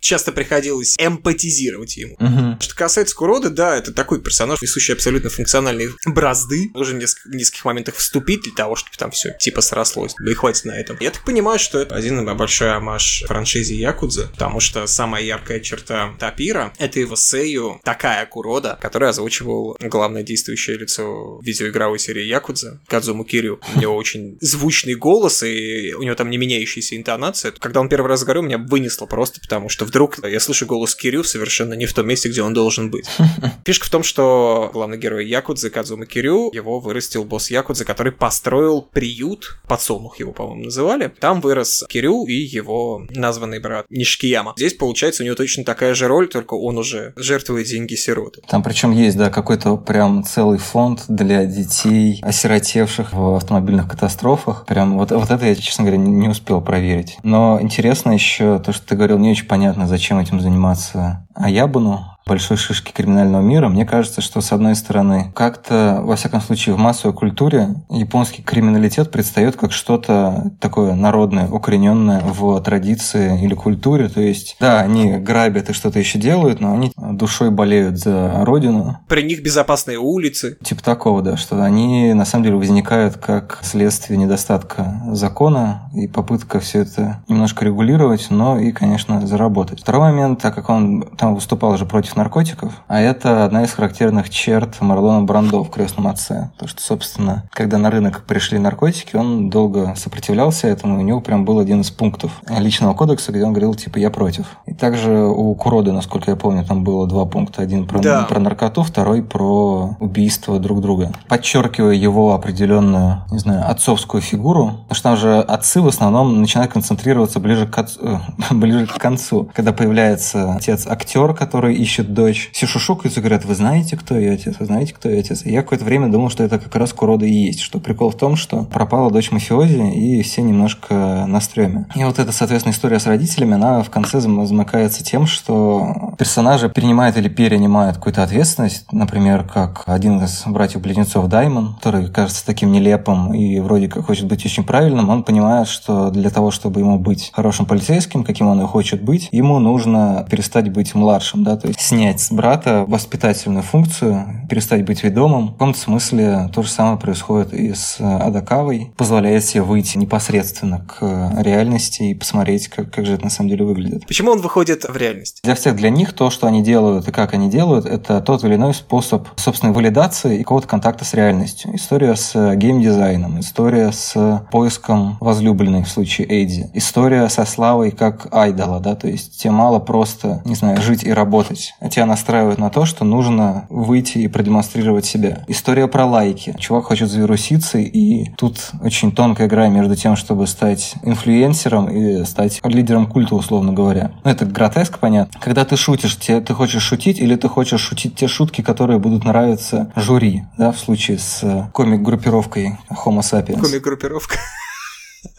Speaker 4: Часто приходилось эмпатизировать ему. Угу. Что касается Куроды, да, это такой персонаж, несущий абсолютно функциональные бразды. Уже в нескольких, нескольких моментах вступить для того, чтобы там все типа срослось. Да и хватит на этом. Я так понимаю, что это один большой амаш франшизе Якудза, потому что самая яркая черта Тапира — это его сею такая Курода, который озвучивал главное действующее лицо видеоигровой серии Якудза, Кадзуму Кирю. У него очень звучный голос, и у него там не меняющаяся интонация. Когда он первый раз говорил, меня вынесло просто, потому что вдруг я слышу голос Кирю совершенно не в том месте, где он должен быть. Фишка в том, что главный герой Якудзы Кадзума Кирю, его вырастил босс Якудзы, который построил приют, подсолнух его, по-моему, называли. Там вырос Кирю и его названный брат Нишкияма. Здесь, получается, у него точно такая же роль, только он уже жертвует деньги сироты.
Speaker 2: Там причем есть, да, какой-то прям целый фонд для детей, осиротевших в автомобильных катастрофах. Прям вот, вот это я, честно говоря, не успел проверить. Но интересно еще то, что ты говорил, не очень понятно, зачем этим заниматься. Аябуну, большой шишки криминального мира, мне кажется, что, с одной стороны, как-то, во всяком случае, в массовой культуре японский криминалитет предстает как что-то такое народное, укорененное в традиции или культуре. То есть, да, они грабят и что-то еще делают, но они душой болеют за родину.
Speaker 4: При них безопасные улицы.
Speaker 2: Типа такого, да, что они на самом деле возникают как следствие недостатка закона и попытка все это немножко регулировать, но и, конечно, заработать. Второй момент, так как он там выступал же против наркотиков, а это одна из характерных черт Марлона Брандо в «Крестном отце». То, что, собственно, когда на рынок пришли наркотики, он долго сопротивлялся этому, и у него прям был один из пунктов личного кодекса, где он говорил, типа, я против. И также у Куроды, насколько я помню, там было два пункта. Один про, да. про наркоту, второй про убийство друг друга. Подчеркивая его определенную, не знаю, отцовскую фигуру, потому что там же отцы в основном начинают концентрироваться ближе к, отцу, ближе к концу, когда появляется отец актер, который ищет дочь, все шушукаются и говорят, вы знаете, кто ее отец, вы знаете, кто ее отец. И я какое-то время думал, что это как раз Курода и есть, что прикол в том, что пропала дочь мафиози, и все немножко на стреме. И вот эта, соответственно, история с родителями, она в конце замыкается тем, что персонажи принимают или перенимают какую-то ответственность, например, как один из братьев-близнецов Даймон, который кажется таким нелепым и вроде как хочет быть очень правильным, он понимает, что для того, чтобы ему быть хорошим полицейским, каким он и хочет быть, ему нужно перестать быть младшим, да, то есть снять с брата воспитательную функцию, перестать быть ведомым. В каком-то смысле то же самое происходит и с Адакавой, позволяет себе выйти непосредственно к реальности и посмотреть, как, как же это на самом деле выглядит.
Speaker 4: Почему он выходит в реальность?
Speaker 2: Для всех, для них то, что они делают и как они делают, это тот или иной способ собственной валидации и какого-то контакта с реальностью. История с геймдизайном, история с поиском возлюбленной в случае Эйди, история со славой как айдола, да, то есть тебе мало просто, не знаю, жить и работать, тебя настраивают на то, что нужно выйти и продемонстрировать себя. История про лайки. Чувак хочет завируситься, и тут очень тонкая игра между тем, чтобы стать инфлюенсером и стать лидером культа, условно говоря. Ну, это гротеск, понятно. Когда ты шутишь, те, ты хочешь шутить или ты хочешь шутить те шутки, которые будут нравиться жюри, да, в случае с комик-группировкой Homo sapiens.
Speaker 4: Комик-группировка.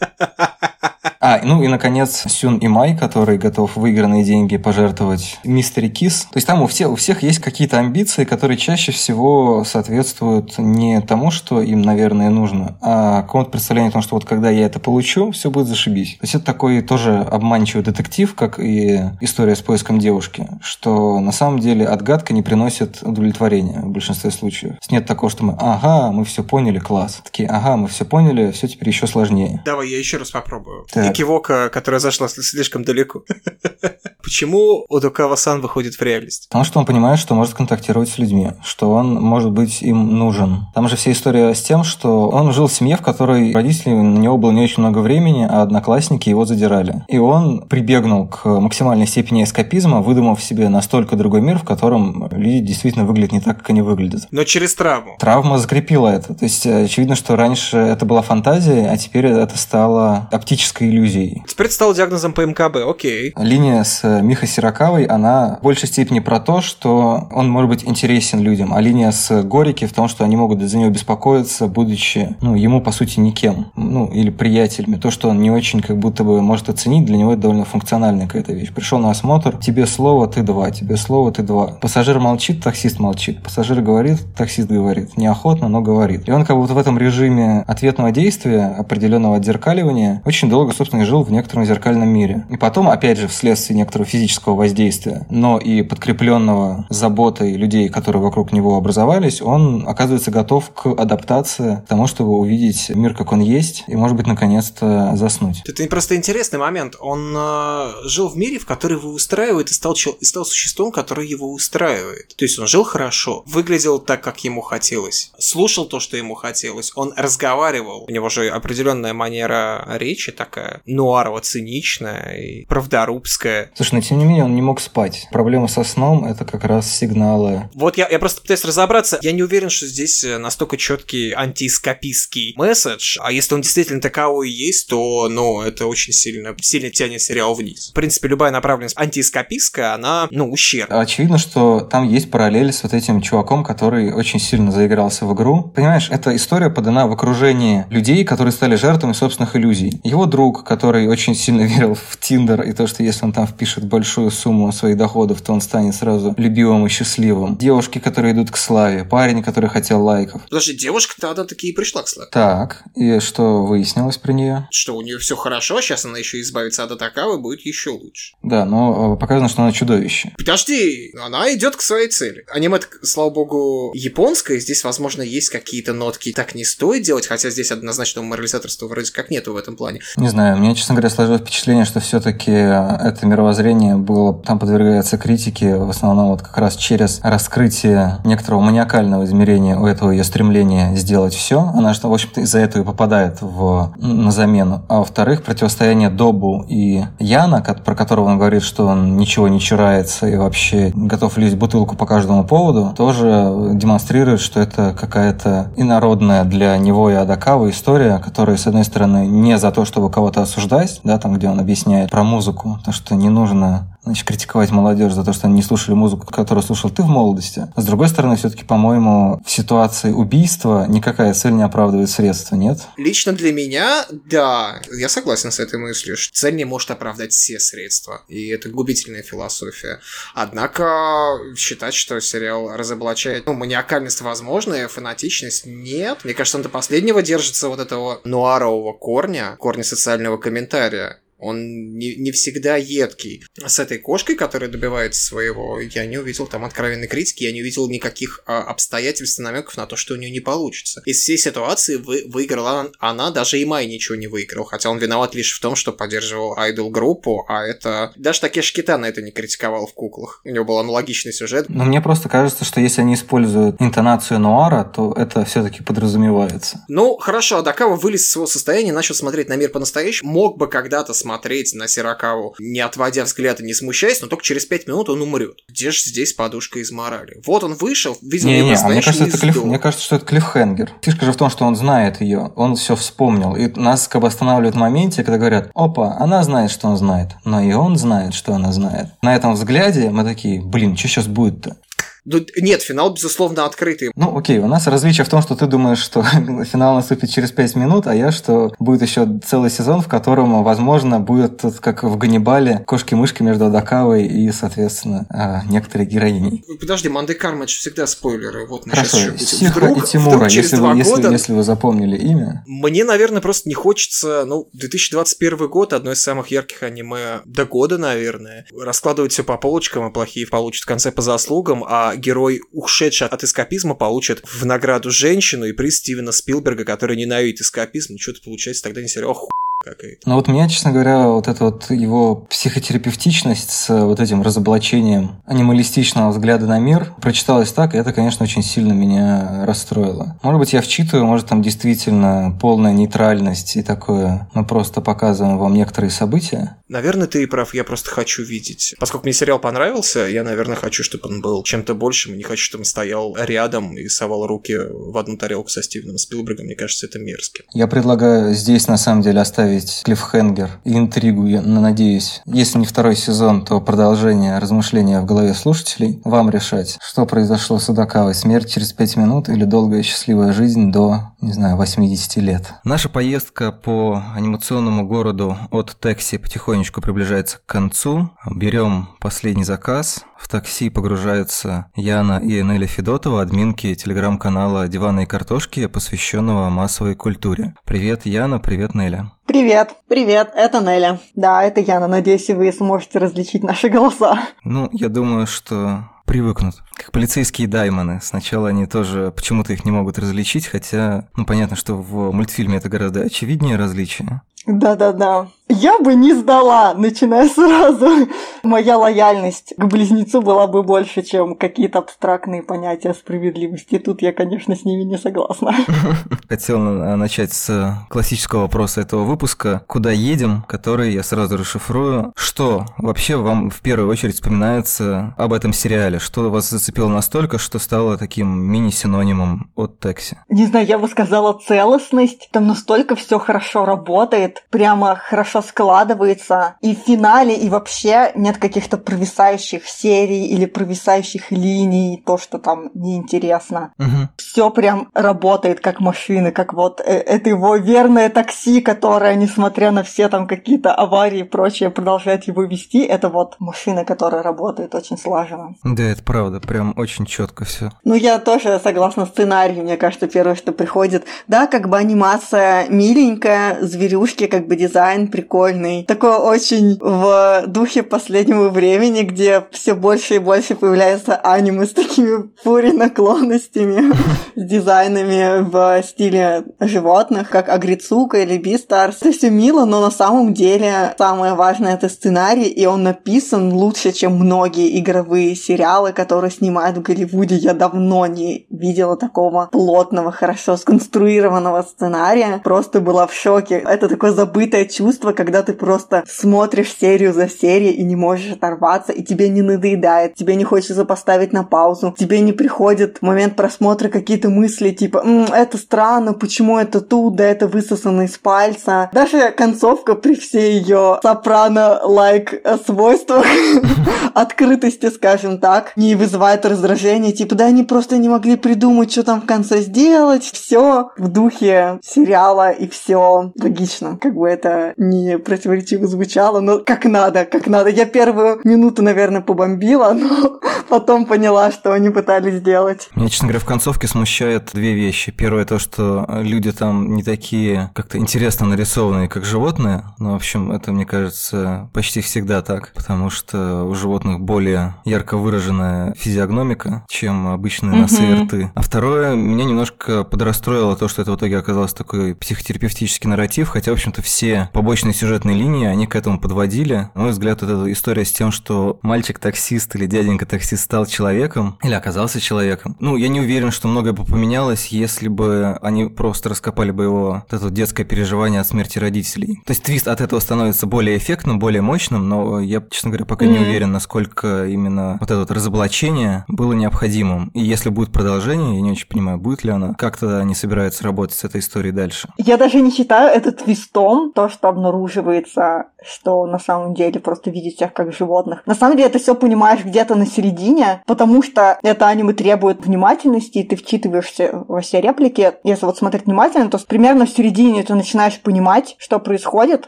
Speaker 2: А, ну и, наконец, Сюн и Май, который готов выигранные деньги пожертвовать Мистери Кис. То есть там у всех, у всех есть какие-то амбиции, которые чаще всего соответствуют не тому, что им, наверное, нужно, а какому-то представлению о том, что вот когда я это получу, все будет зашибись. То есть это такой тоже обманчивый детектив, как и история с поиском девушки, что на самом деле отгадка не приносит удовлетворения в большинстве случаев. Нет такого, что мы, ага, мы все поняли, класс. Такие, ага, мы все поняли, все теперь еще сложнее.
Speaker 4: Давай я еще раз попробую. Так экивока, которая зашла слишком далеко. Почему Одукава-сан выходит в реальность?
Speaker 2: Потому что он понимает, что может контактировать с людьми, что он может быть им нужен. Там же вся история с тем, что он жил в семье, в которой родители на него было не очень много времени, а одноклассники его задирали. И он прибегнул к максимальной степени эскапизма, выдумав себе настолько другой мир, в котором люди действительно выглядят не так, как они выглядят.
Speaker 4: Но через травму.
Speaker 2: Травма закрепила это. То есть очевидно, что раньше это была фантазия, а теперь это стало оптической иллюзией.
Speaker 4: Теперь это стало диагнозом по МКБ, окей.
Speaker 2: Линия с Миха Сиракавой, она в большей степени про то, что он может быть интересен людям, а линия с Горики в том, что они могут за него беспокоиться, будучи, ну, ему, по сути, никем, ну, или приятелями. То, что он не очень как будто бы может оценить, для него это довольно функциональная какая-то вещь. Пришел на осмотр, тебе слово, ты два, тебе слово, ты два. Пассажир молчит, таксист молчит. Пассажир говорит, таксист говорит. Неохотно, но говорит. И он как будто в этом режиме ответного действия, определенного отзеркаливания, очень долго, собственно, и жил в некотором зеркальном мире. И потом, опять же, вследствие некоторого физического воздействия, но и подкрепленного заботой людей, которые вокруг него образовались, он оказывается готов к адаптации, к тому, чтобы увидеть мир, как он есть, и, может быть, наконец-то заснуть.
Speaker 4: Это просто интересный момент. Он э, жил в мире, в который его устраивает, и стал, и стал существом, которое его устраивает. То есть он жил хорошо, выглядел так, как ему хотелось, слушал то, что ему хотелось, он разговаривал. У него же определенная манера речи такая, нуарово-циничная и правдорубская.
Speaker 2: Слушай, но тем не менее он не мог спать. Проблема со сном – это как раз сигналы.
Speaker 4: Вот я, я просто пытаюсь разобраться. Я не уверен, что здесь э, настолько четкий антископистский месседж. А если он действительно таковой есть, то, ну, это очень сильно, сильно тянет сериал вниз. В принципе, любая направленность антископистская, она, ну, ущербна.
Speaker 2: Очевидно, что там есть параллели с вот этим чуваком, который очень сильно заигрался в игру. Понимаешь, эта история подана в окружении людей, которые стали жертвами собственных иллюзий. Его друг, который очень сильно верил в Тиндер и то, что если он там впишет большую сумму своих доходов, то он станет сразу любимым и счастливым. Девушки, которые идут к славе. Парень, который хотел лайков.
Speaker 4: Подожди, девушка-то она таки и пришла к славе.
Speaker 2: Так, и что выяснилось про нее?
Speaker 4: Что у нее все хорошо, сейчас она еще избавится от Атакавы, будет еще лучше.
Speaker 2: Да, но э, показано, что она чудовище.
Speaker 4: Подожди, она идет к своей цели. Аниме, слава богу, японское, здесь, возможно, есть какие-то нотки. Так не стоит делать, хотя здесь однозначного морализаторства вроде как нету в этом плане.
Speaker 2: Не знаю, мне, честно говоря, сложилось впечатление, что все-таки это мировоззрение было, там подвергается критике в основном вот как раз через раскрытие некоторого маниакального измерения у этого ее стремления сделать все. Она что, в общем-то, из-за этого и попадает в, на замену. А во-вторых, противостояние Добу и Яна, про которого он говорит, что он ничего не чурается и вообще готов лезть бутылку по каждому поводу, тоже демонстрирует, что это какая-то инородная для него и Адакава история, которая, с одной стороны, не за то, чтобы кого-то осуждать, да, там, где он объясняет про музыку, то, что не нужно значит, критиковать молодежь за то, что они не слушали музыку, которую слушал ты в молодости. с другой стороны, все-таки, по-моему, в ситуации убийства никакая цель не оправдывает средства, нет?
Speaker 4: Лично для меня, да, я согласен с этой мыслью, что цель не может оправдать все средства. И это губительная философия. Однако считать, что сериал разоблачает ну, маниакальность возможная, фанатичность нет. Мне кажется, он до последнего держится вот этого нуарового корня, корня социального комментария. Он не, не всегда едкий. С этой кошкой, которая добивается своего, я не увидел там откровенной критики, я не увидел никаких а, обстоятельств и намеков на то, что у нее не получится. Из всей ситуации вы, выиграла она, даже и Май ничего не выиграл, хотя он виноват лишь в том, что поддерживал айдол-группу, а это... Даже Такеш Китана это не критиковал в куклах. У него был аналогичный сюжет.
Speaker 2: Но мне просто кажется, что если они используют интонацию нуара, то это все-таки подразумевается.
Speaker 4: Ну, хорошо, Адакава вылез из своего состояния, начал смотреть на мир по-настоящему, мог бы когда-то смотреть смотреть на Сиракаву, не отводя взгляд и не смущаясь, но только через пять минут он умрет. Где же здесь подушка из морали? Вот он вышел, видимо, не, не, а
Speaker 2: мне кажется, это клиф... мне кажется, что это клиффхенгер. Фишка же в том, что он знает ее, он все вспомнил. И нас как бы останавливают в моменте, когда говорят, опа, она знает, что он знает, но и он знает, что она знает. На этом взгляде мы такие, блин, что сейчас будет-то?
Speaker 4: Нет, финал, безусловно, открытый.
Speaker 2: Ну, окей, у нас различие в том, что ты думаешь, что финал наступит через 5 минут, а я, что будет еще целый сезон, в котором, возможно, будет, как в Ганнибале, кошки-мышки между Адакавой и, соответственно, а, некоторые героини.
Speaker 4: Подожди, Манды Карма, это всегда спойлеры. Вот
Speaker 2: Хорошо, вдруг, и Тимура, вдруг если, вы, если, года... если вы запомнили имя.
Speaker 4: Мне, наверное, просто не хочется, ну, 2021 год, одно из самых ярких аниме до года, наверное. Раскладывать все по полочкам, и плохие получат в конце по заслугам, а герой, ушедший от эскапизма, получит в награду женщину и приз Стивена Спилберга, который ненавидит эскапизм. Ну, что-то получается тогда не сериал, какая-то.
Speaker 2: Ну вот меня, честно говоря, вот эта вот его психотерапевтичность с вот этим разоблачением анималистичного взгляда на мир прочиталась так, и это, конечно, очень сильно меня расстроило. Может быть, я вчитываю, может, там действительно полная нейтральность и такое, мы просто показываем вам некоторые события.
Speaker 4: Наверное, ты и прав, я просто хочу видеть. Поскольку мне сериал понравился, я, наверное, хочу, чтобы он был чем-то большим, не хочу, чтобы он стоял рядом и совал руки в одну тарелку со Стивеном Спилбергом, мне кажется, это мерзко.
Speaker 2: Я предлагаю здесь, на самом деле, оставить оставить клиффхенгер и интригу, я надеюсь. Если не второй сезон, то продолжение размышления в голове слушателей. Вам решать, что произошло с Удакавой. Смерть через пять минут или долгая счастливая жизнь до, не знаю, 80 лет. Наша поездка по анимационному городу от Текси потихонечку приближается к концу. Берем последний заказ. В такси погружаются Яна и Энеля Федотова, админки телеграм-канала «Диваны и картошки», посвященного массовой культуре. Привет, Яна, привет, Неля.
Speaker 5: Привет, привет, это Неля. Да, это Яна. Надеюсь, вы сможете различить наши голоса.
Speaker 2: Ну, я думаю, что привыкнут. Как полицейские даймоны. Сначала они тоже почему-то их не могут различить, хотя, ну, понятно, что в мультфильме это гораздо очевиднее различие.
Speaker 5: Да-да-да. Я бы не сдала, начиная сразу. Моя лояльность к близнецу была бы больше, чем какие-то абстрактные понятия справедливости. Тут я, конечно, с ними не согласна.
Speaker 2: Хотел начать с классического вопроса этого выпуска. Куда едем? Который я сразу расшифрую. Что вообще вам в первую очередь вспоминается об этом сериале? Что вас зацепило настолько, что стало таким мини-синонимом от Текси?
Speaker 5: Не знаю, я бы сказала целостность. Там настолько все хорошо работает. Прямо хорошо хорошо складывается. И в финале, и вообще нет каких-то провисающих серий или провисающих линий, то, что там неинтересно.
Speaker 2: Угу.
Speaker 5: Все прям работает как машины, как вот э, это его верное такси, которое, несмотря на все там какие-то аварии и прочее, продолжает его вести. Это вот машина, которая работает очень слаженно.
Speaker 2: Да, это правда, прям очень четко все.
Speaker 5: Ну, я тоже согласна сценарию, мне кажется, первое, что приходит. Да, как бы анимация миленькая, зверюшки, как бы дизайн прикольный прикольный. Такой очень в духе последнего времени, где все больше и больше появляется аниме с такими пури наклонностями, с дизайнами в стиле животных, как Агрицука или Бистарс. Это все мило, но на самом деле самое важное это сценарий, и он написан лучше, чем многие игровые сериалы, которые снимают в Голливуде. Я давно не видела такого плотного, хорошо сконструированного сценария. Просто была в шоке. Это такое забытое чувство, когда ты просто смотришь серию за серией и не можешь оторваться, и тебе не надоедает, тебе не хочется поставить на паузу, тебе не приходит в момент просмотра какие-то мысли типа М, «это странно, почему это тут, да это высосано из пальца». Даже концовка при всей ее сопрано-лайк свойствах, открытости, скажем так, не вызывает раздражения, типа да они просто не могли придумать, что там в конце сделать, все в духе сериала и все логично, как бы это не противоречиво звучало, но как надо, как надо. Я первую минуту, наверное, побомбила, но потом поняла, что они пытались сделать.
Speaker 2: Меня, честно говоря, в концовке смущает две вещи. Первое то, что люди там не такие как-то интересно нарисованные, как животные. Ну, в общем, это, мне кажется, почти всегда так, потому что у животных более ярко выраженная физиогномика, чем обычные носы и рты. А второе, меня немножко подрастроило то, что это в итоге оказалось такой психотерапевтический нарратив, хотя, в общем-то, все побочные сюжетные линии, они к этому подводили. На мой взгляд, вот эта история с тем, что мальчик-таксист или дяденька-таксист стал человеком или оказался человеком. Ну, я не уверен, что многое бы поменялось, если бы они просто раскопали бы его вот это детское переживание от смерти родителей. То есть твист от этого становится более эффектным, более мощным, но я, честно говоря, пока mm-hmm. не уверен, насколько именно вот это вот разоблачение было необходимым. И если будет продолжение, я не очень понимаю, будет ли оно, как то они собираются работать с этой историей дальше.
Speaker 5: Я даже не считаю это твистом, то, что обнаруживается, что на самом деле просто видит всех как животных. На самом деле это все понимаешь где-то на середине, потому что это аниме требует внимательности, и ты вчитываешься во все реплики. Если вот смотреть внимательно, то примерно в середине ты начинаешь понимать, что происходит,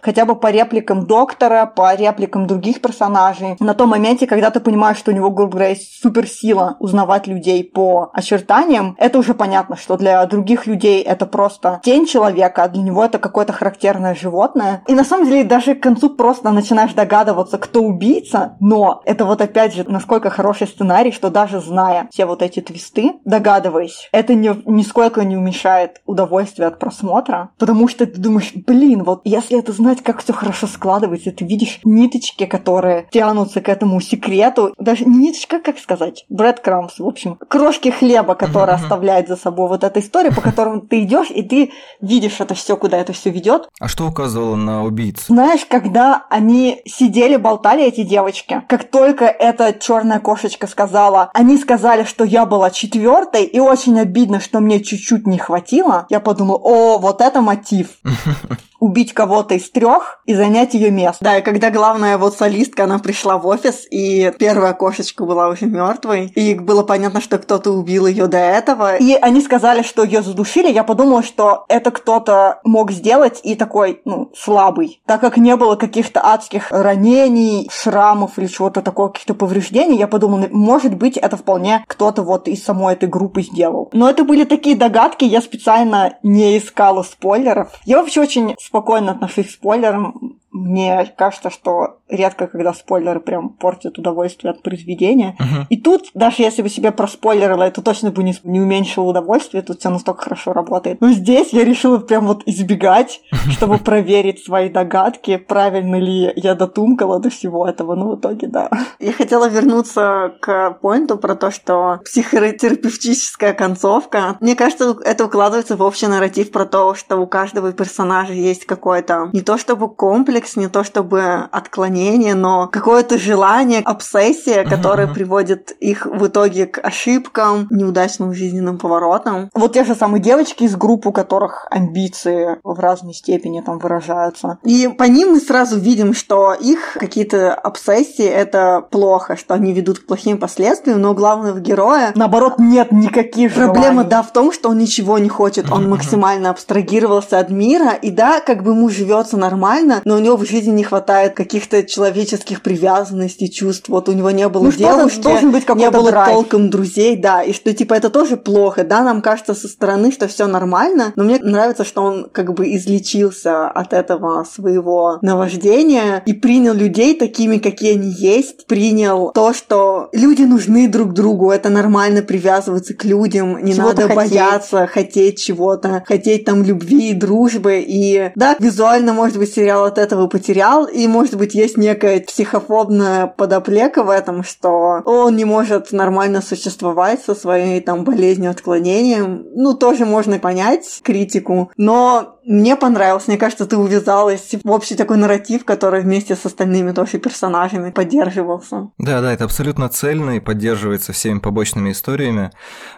Speaker 5: хотя бы по репликам доктора, по репликам других персонажей. На том моменте, когда ты понимаешь, что у него, грубо говоря, есть суперсила узнавать людей по очертаниям, это уже понятно, что для других людей это просто тень человека, а для него это какое-то характерное животное. И на самом деле даже к концу просто начинаешь догадываться, кто убийца, но это вот опять же, насколько хороший сценарий, что даже зная все вот эти твисты, догадываясь, это не, нисколько не уменьшает удовольствие от просмотра, потому что ты думаешь, блин, вот если это знать, как все хорошо складывается, ты видишь ниточки, которые тянутся к этому секрету, даже не ниточка, как сказать, breadcrumbs, в общем, крошки хлеба, которые оставляет за собой вот эта история, по которому ты идешь, и ты видишь это все, куда это все ведет.
Speaker 2: А что указывало на убийц.
Speaker 5: Знаешь, когда они сидели, болтали, эти девочки, как только эта черная кошечка сказала, они сказали, что я была четвертой, и очень обидно, что мне чуть-чуть не хватило, я подумала, о, вот это мотив. убить кого-то из трех и занять ее место. Да, и когда главная вот солистка, она пришла в офис, и первая кошечка была уже мертвой, и было понятно, что кто-то убил ее до этого. И они сказали, что ее задушили. Я подумала, что это кто-то мог сделать и такой, ну, слабый. Так как не было каких-то адских ранений, шрамов или чего-то такого, каких-то повреждений, я подумала, может быть, это вполне кто-то вот из самой этой группы сделал. Но это были такие догадки, я специально не искала спойлеров. Я вообще очень спокойно отношусь к спойлерам мне кажется, что редко, когда спойлеры прям портят удовольствие от произведения.
Speaker 2: Мгм.
Speaker 5: И тут, даже если бы себе проспойлерила, это точно бы не, не уменьшило удовольствие, тут все настолько хорошо работает. Но здесь я решила прям вот избегать, чтобы проверить свои догадки, правильно ли я дотумкала до всего этого. Ну, в итоге, да. Я хотела вернуться к поинту про то, что психотерапевтическая концовка. Мне кажется, это укладывается в общий нарратив про то, что у каждого персонажа есть какой-то не то чтобы комплекс, не то чтобы отклонение, но какое-то желание, обсессия, которая
Speaker 2: мгм.
Speaker 5: приводит их в итоге к ошибкам, неудачным жизненным поворотам. Вот те же самые девочки из группы, у которых амбиции в разной степени там выражаются. И по ним мы сразу видим, что их какие-то обсессии — это плохо, что они ведут к плохим последствиям, но главного героя, наоборот, нет никаких Проблема,
Speaker 3: желаний.
Speaker 5: да, в том, что он ничего не хочет. Он максимально абстрагировался от мира, и да, как бы ему живется нормально, но у него в жизни не хватает каких-то человеческих привязанностей, чувств. Вот у него не было
Speaker 3: Ну,
Speaker 5: девушки,
Speaker 3: должен быть
Speaker 5: не было
Speaker 3: драйв.
Speaker 5: толком друзей, да, и что типа это тоже плохо, да, нам кажется со стороны, что все нормально, но мне нравится, что он как бы излечился от этого своего наваждения и принял людей такими, какие они есть, принял то, что люди нужны друг другу, это нормально привязываться к людям, не
Speaker 3: Чего-то
Speaker 5: надо
Speaker 3: хотеть.
Speaker 5: бояться хотеть чего-то, хотеть там любви и дружбы, и да, визуально, может быть, сериал от этого потерял, и, может быть, есть некая психофобная подоплека в этом, что он не может нормально существовать со своей там болезнью, отклонением. Ну, тоже можно понять критику, но мне понравилось. Мне кажется, ты увязалась в общий такой нарратив, который вместе с остальными тоже персонажами поддерживался.
Speaker 2: Да, да, это абсолютно цельно и поддерживается всеми побочными историями.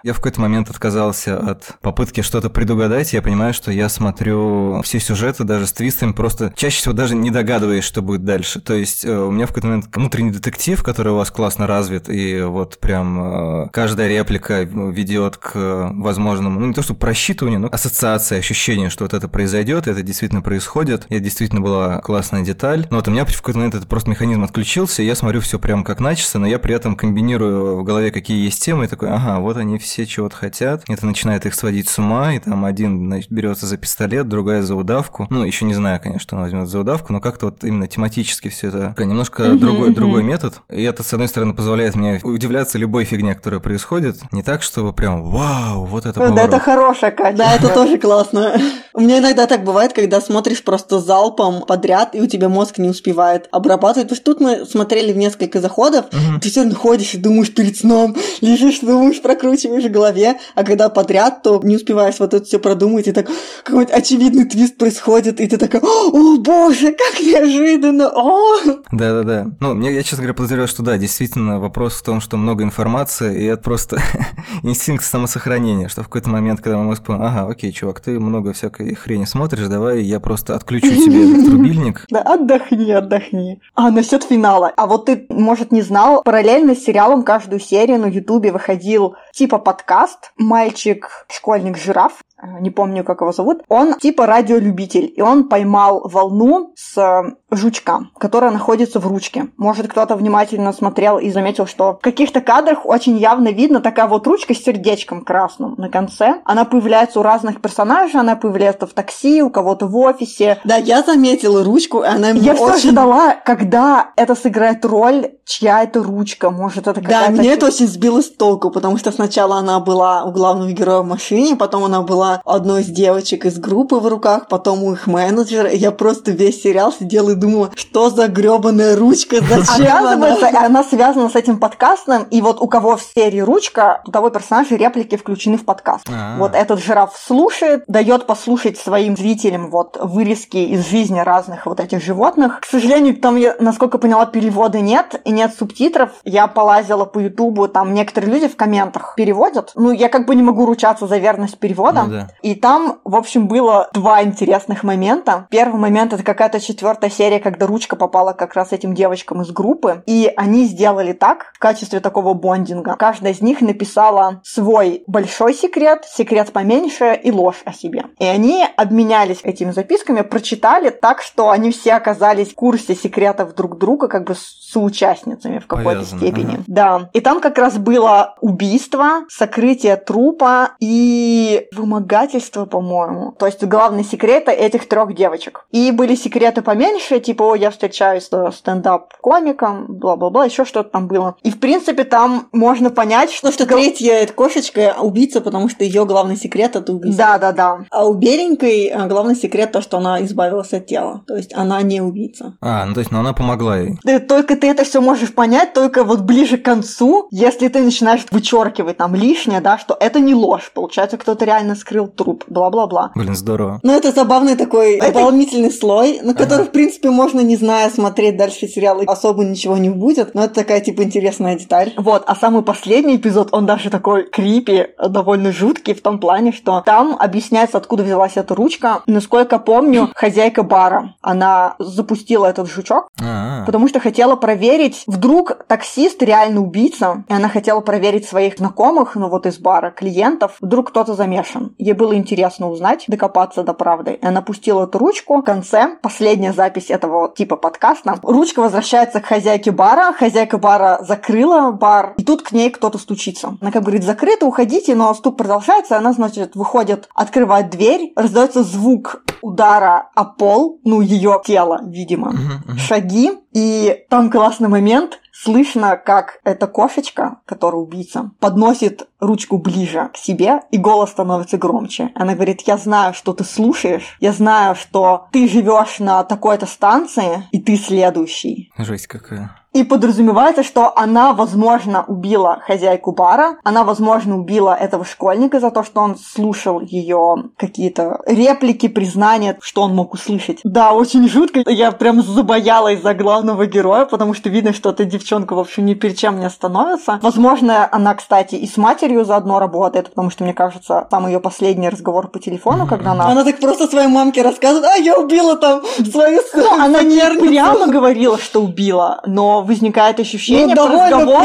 Speaker 2: Я в какой-то момент отказался от попытки что-то предугадать. Я понимаю, что я смотрю все сюжеты даже с твистами, просто чаще всего даже не догадываясь, что будет дальше. То есть э, у меня в какой-то момент внутренний детектив, который у вас классно развит, и вот прям э, каждая реплика ведет к э, возможному, ну не то что просчитыванию, но ассоциации, ощущение, что вот это произойдет, это действительно происходит. И это действительно была классная деталь. Но вот у меня в какой-то момент этот просто механизм отключился, и я смотрю все прям как начисто, но я при этом комбинирую в голове, какие есть темы, и такой, ага, вот они все чего-то хотят. Это начинает их сводить с ума, и там один, значит, берется за пистолет, другая за удавку. Ну, еще не знаю, конечно, что он возьмет за удавку, но как-то вот именно тематически все это немножко
Speaker 5: Мгм,
Speaker 2: другой,
Speaker 5: мгм.
Speaker 2: другой метод. И это, с одной стороны, позволяет мне удивляться любой фигне, которая происходит. Не так, чтобы прям, вау, вот это
Speaker 5: Да, это хорошая Катя. Да, это тоже классно. У меня иногда так бывает, когда смотришь просто залпом подряд, и у тебя мозг не успевает обрабатывать. Потому что тут мы смотрели в несколько заходов, ты все равно ходишь и думаешь перед сном, лежишь, думаешь, прокручиваешь в голове, а когда подряд, то не успеваешь вот это все продумать, и так какой-то очевидный твист происходит, и ты такая, о боже, как неожиданно, о!
Speaker 2: Да-да-да. Ну, мне, я, честно говоря, подозреваю, что да, действительно, вопрос в том, что много информации, и это просто инстинкт самосохранения, что в какой-то момент, когда мой мозг понял, ага, окей, чувак, ты много всякой хрени смотришь, давай я просто отключу тебе этот рубильник.
Speaker 5: Да, отдохни, отдохни. А насчет финала. А вот ты, может, не знал, параллельно с сериалом каждую серию на Ютубе выходил типа подкаст «Мальчик, школьник, жираф». Э, Не помню, как его зовут. Он типа радиолюбитель, и он поймал волну с э, жучка, которая находится в ручке. Может, кто-то внимательно смотрел и заметил, что в каких-то кадрах очень явно видно такая вот ручка с сердечком красным на конце. Она появляется у разных персонажей, она появляется в такси, у кого-то в офисе. Да, я заметила ручку, и она Я все ждала, когда это сыграет роль, чья это ручка. Может, это
Speaker 6: Да,
Speaker 5: какая-то...
Speaker 6: меня это очень сбило с толку, потому что сначала она была у главного героя в машине, потом она была одной из девочек из группы в руках, потом у их менеджера. И я просто весь сериал сидела и думала, что за гребаная ручка, зачем
Speaker 5: Оказывается,
Speaker 6: она?
Speaker 5: она связана с этим подкастом, и вот у кого в серии ручка, у того персонажа реплики включены в подкаст.
Speaker 2: А.
Speaker 5: Вот этот жираф слушает, дает послушать своим зрителям вот вырезки из жизни разных вот этих животных. К сожалению, там, я, насколько поняла, перевода нет и нет субтитров. Я полазила по Ютубу, там некоторые люди в комментах переводят. Ну, я как бы не могу ручаться за верность перевода.
Speaker 2: Ну да.
Speaker 5: И там, в общем, было два интересных момента. Первый момент это какая-то четвертая серия, когда ручка попала как раз этим девочкам из группы. И они сделали так, в качестве такого бондинга. Каждая из них написала свой большой секрет, секрет поменьше и ложь о себе. И они обменялись этими записками, прочитали так, что они все оказались в курсе секретов друг друга, как бы с соучастницами в какой-то
Speaker 2: Повязаны,
Speaker 5: степени.
Speaker 2: ага.
Speaker 5: Да. И там как раз было убийство, сокрытие трупа и домогательства, по-моему. То есть главные секреты этих трех девочек. И были секреты поменьше, типа, о, я встречаюсь с стендап-комиком, бла-бла-бла, еще что-то там было. И, в принципе, там можно понять, что...
Speaker 6: Ну, что третья эта кошечка убийца, потому что ее главный секрет это убийство.
Speaker 5: Да, да, да.
Speaker 6: А у беленькой а, главный секрет то, что она избавилась от тела. То есть она не убийца.
Speaker 2: А, ну то есть, ну она помогла ей.
Speaker 5: Только ты это все можешь понять только вот ближе к концу, если ты начинаешь вычеркивать там лишнее, да, что это не ложь. Получается, кто-то реально скрыл труп, бла-бла-бла.
Speaker 2: Блин, здорово.
Speaker 6: Ну, это забавный такой это... дополнительный слой, на который, ага. в принципе, можно, не зная, смотреть дальше сериал, и особо ничего не будет. Но это такая, типа, интересная деталь.
Speaker 5: Вот, а самый последний эпизод, он даже такой крипи, довольно жуткий в том плане, что там объясняется, откуда взялась эта ручка. Насколько помню, хозяйка бара, она запустила этот жучок, А-а-а. потому что хотела проверить, вдруг таксист реально убийца, и она хотела проверить своих знакомых, ну вот из бара, клиентов, вдруг кто-то замешан. Ей было интересно узнать, докопаться до правды. И она пустила эту ручку. В конце, последняя запись этого типа подкаста, ручка возвращается к хозяйке бара, хозяйка бара закрыла бар, и тут к ней кто-то стучится. Она как бы говорит, закрыто, уходите, но стук продолжается, она, значит, выходит, открывает дверь, раздается звук удара о пол, ну, ее тело, видимо, шаги, и там классный момент, слышно, как эта кошечка, которая убийца, подносит ручку ближе к себе, и голос становится громче. Она говорит, я знаю, что ты слушаешь, я знаю, что ты живешь на такой-то станции, и ты следующий.
Speaker 2: Жесть какая.
Speaker 5: И подразумевается, что она, возможно, убила хозяйку бара, она, возможно, убила этого школьника за то, что он слушал ее какие-то реплики, признания, что он мог услышать. Да, очень жутко. Я прям забоялась за главного героя, потому что видно, что эта девчонка, в общем, ни перед чем не остановится. Возможно, она, кстати, и с матерью заодно работает, потому что, мне кажется, там ее последний разговор по телефону, когда она...
Speaker 6: Она так просто своей мамке рассказывает, а я убила там свою
Speaker 5: ну, Она не прямо говорила, что убила, но возникает ощущение ну, разговора,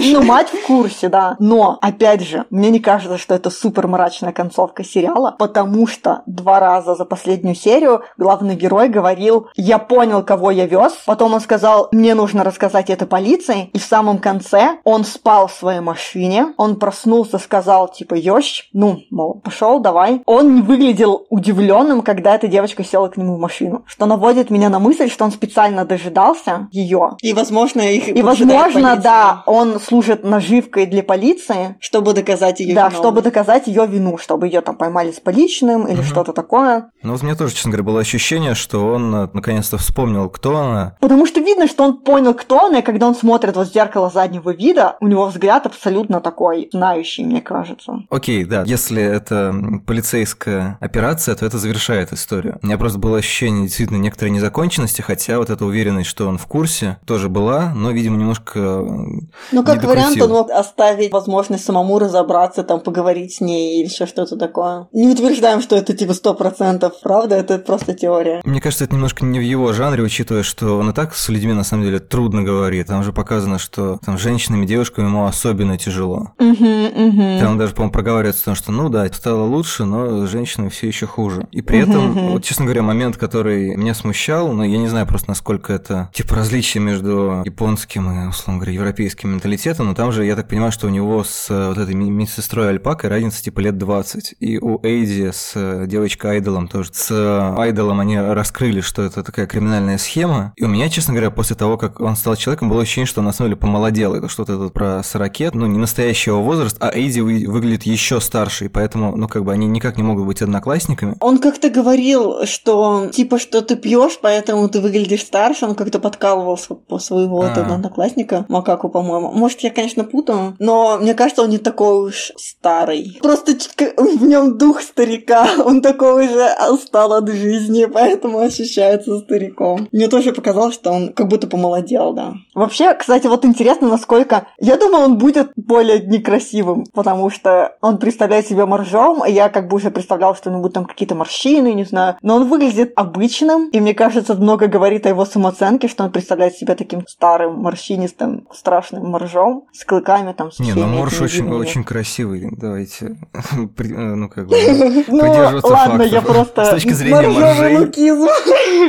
Speaker 5: что ну, мать в курсе, да. Но, опять же, мне не кажется, что это супер мрачная концовка сериала, потому что два раза за последнюю серию главный герой говорил, я понял, кого я вез, потом он сказал, мне нужно рассказать это полиции, и в самом конце он спал в своей машине, он проснулся, сказал, типа, ёщ, ну, мол, пошел, давай. Он не выглядел удивленным, когда эта девочка села к нему в машину, что наводит меня на мысль, что он специально дожидался ее.
Speaker 6: И, возможно, их
Speaker 5: И, возможно, да, он служит наживкой для полиции.
Speaker 6: Чтобы доказать ее
Speaker 5: Да, вину. чтобы доказать ее вину, чтобы ее там поймали с поличным или угу. что-то такое.
Speaker 2: Ну, вот у меня тоже, честно говоря, было ощущение, что он э, наконец-то вспомнил, кто она.
Speaker 5: Потому что видно, что он понял, кто она, и когда он смотрит вот в зеркало заднего вида, у него взгляд абсолютно такой знающий, мне кажется.
Speaker 2: Окей, да, если это полицейская операция, то это завершает историю. У меня просто было ощущение действительно некоторой незаконченности, хотя вот эта уверенность, что он в курсе, тоже тоже была, но, видимо, немножко
Speaker 6: Ну, как вариант, он мог оставить возможность самому разобраться, там, поговорить с ней или еще что-то такое. Не утверждаем, что это типа сто процентов правда, это просто теория.
Speaker 2: Мне кажется, это немножко не в его жанре, учитывая, что он и так с людьми, на самом деле, трудно говорит. Там уже показано, что там женщинами, девушками ему особенно тяжело.
Speaker 5: Угу, угу.
Speaker 2: Там даже, по-моему, проговаривается о том, что, ну да, стало лучше, но женщинами все еще хуже. И при угу, этом, угу. вот, честно говоря, момент, который меня смущал, но я не знаю просто, насколько это, типа, различие между между японским и, условно говоря, европейским менталитетом, но там же, я так понимаю, что у него с э, вот этой медсестрой Альпакой разница типа лет 20. И у Эйди с э, девочкой Айдолом тоже. С Айдолом они раскрыли, что это такая криминальная схема. И у меня, честно говоря, после того, как он стал человеком, было ощущение, что он на самом деле помолодел. Это что-то это про 40, ну, не настоящего возраста, а Эйди выглядит еще старше, и поэтому, ну, как бы они никак не могут быть одноклассниками.
Speaker 6: Он как-то говорил, что типа, что ты пьешь, поэтому ты выглядишь старше, он как-то подкалывался своего а. этого одноклассника, Макаку, по-моему. Может, я, конечно, путаю, но мне кажется, он не такой уж старый. Просто в нем дух старика, он такой уже устал от жизни, поэтому ощущается стариком. Мне тоже показалось, что он как будто помолодел, да.
Speaker 5: Вообще, кстати, вот интересно, насколько... Я думала, он будет более некрасивым, потому что он представляет себя моржом, и я как бы уже представляла, что у него будут там какие-то морщины, не знаю. Но он выглядит обычным, и мне кажется, много говорит о его самооценке, что он представляет себя таким старым, морщинистым, страшным моржом с клыками там, с
Speaker 2: Не, ну морж очень, очень красивый, давайте, ну как бы,
Speaker 5: Ну, ладно, я просто...
Speaker 2: С точки зрения моржей...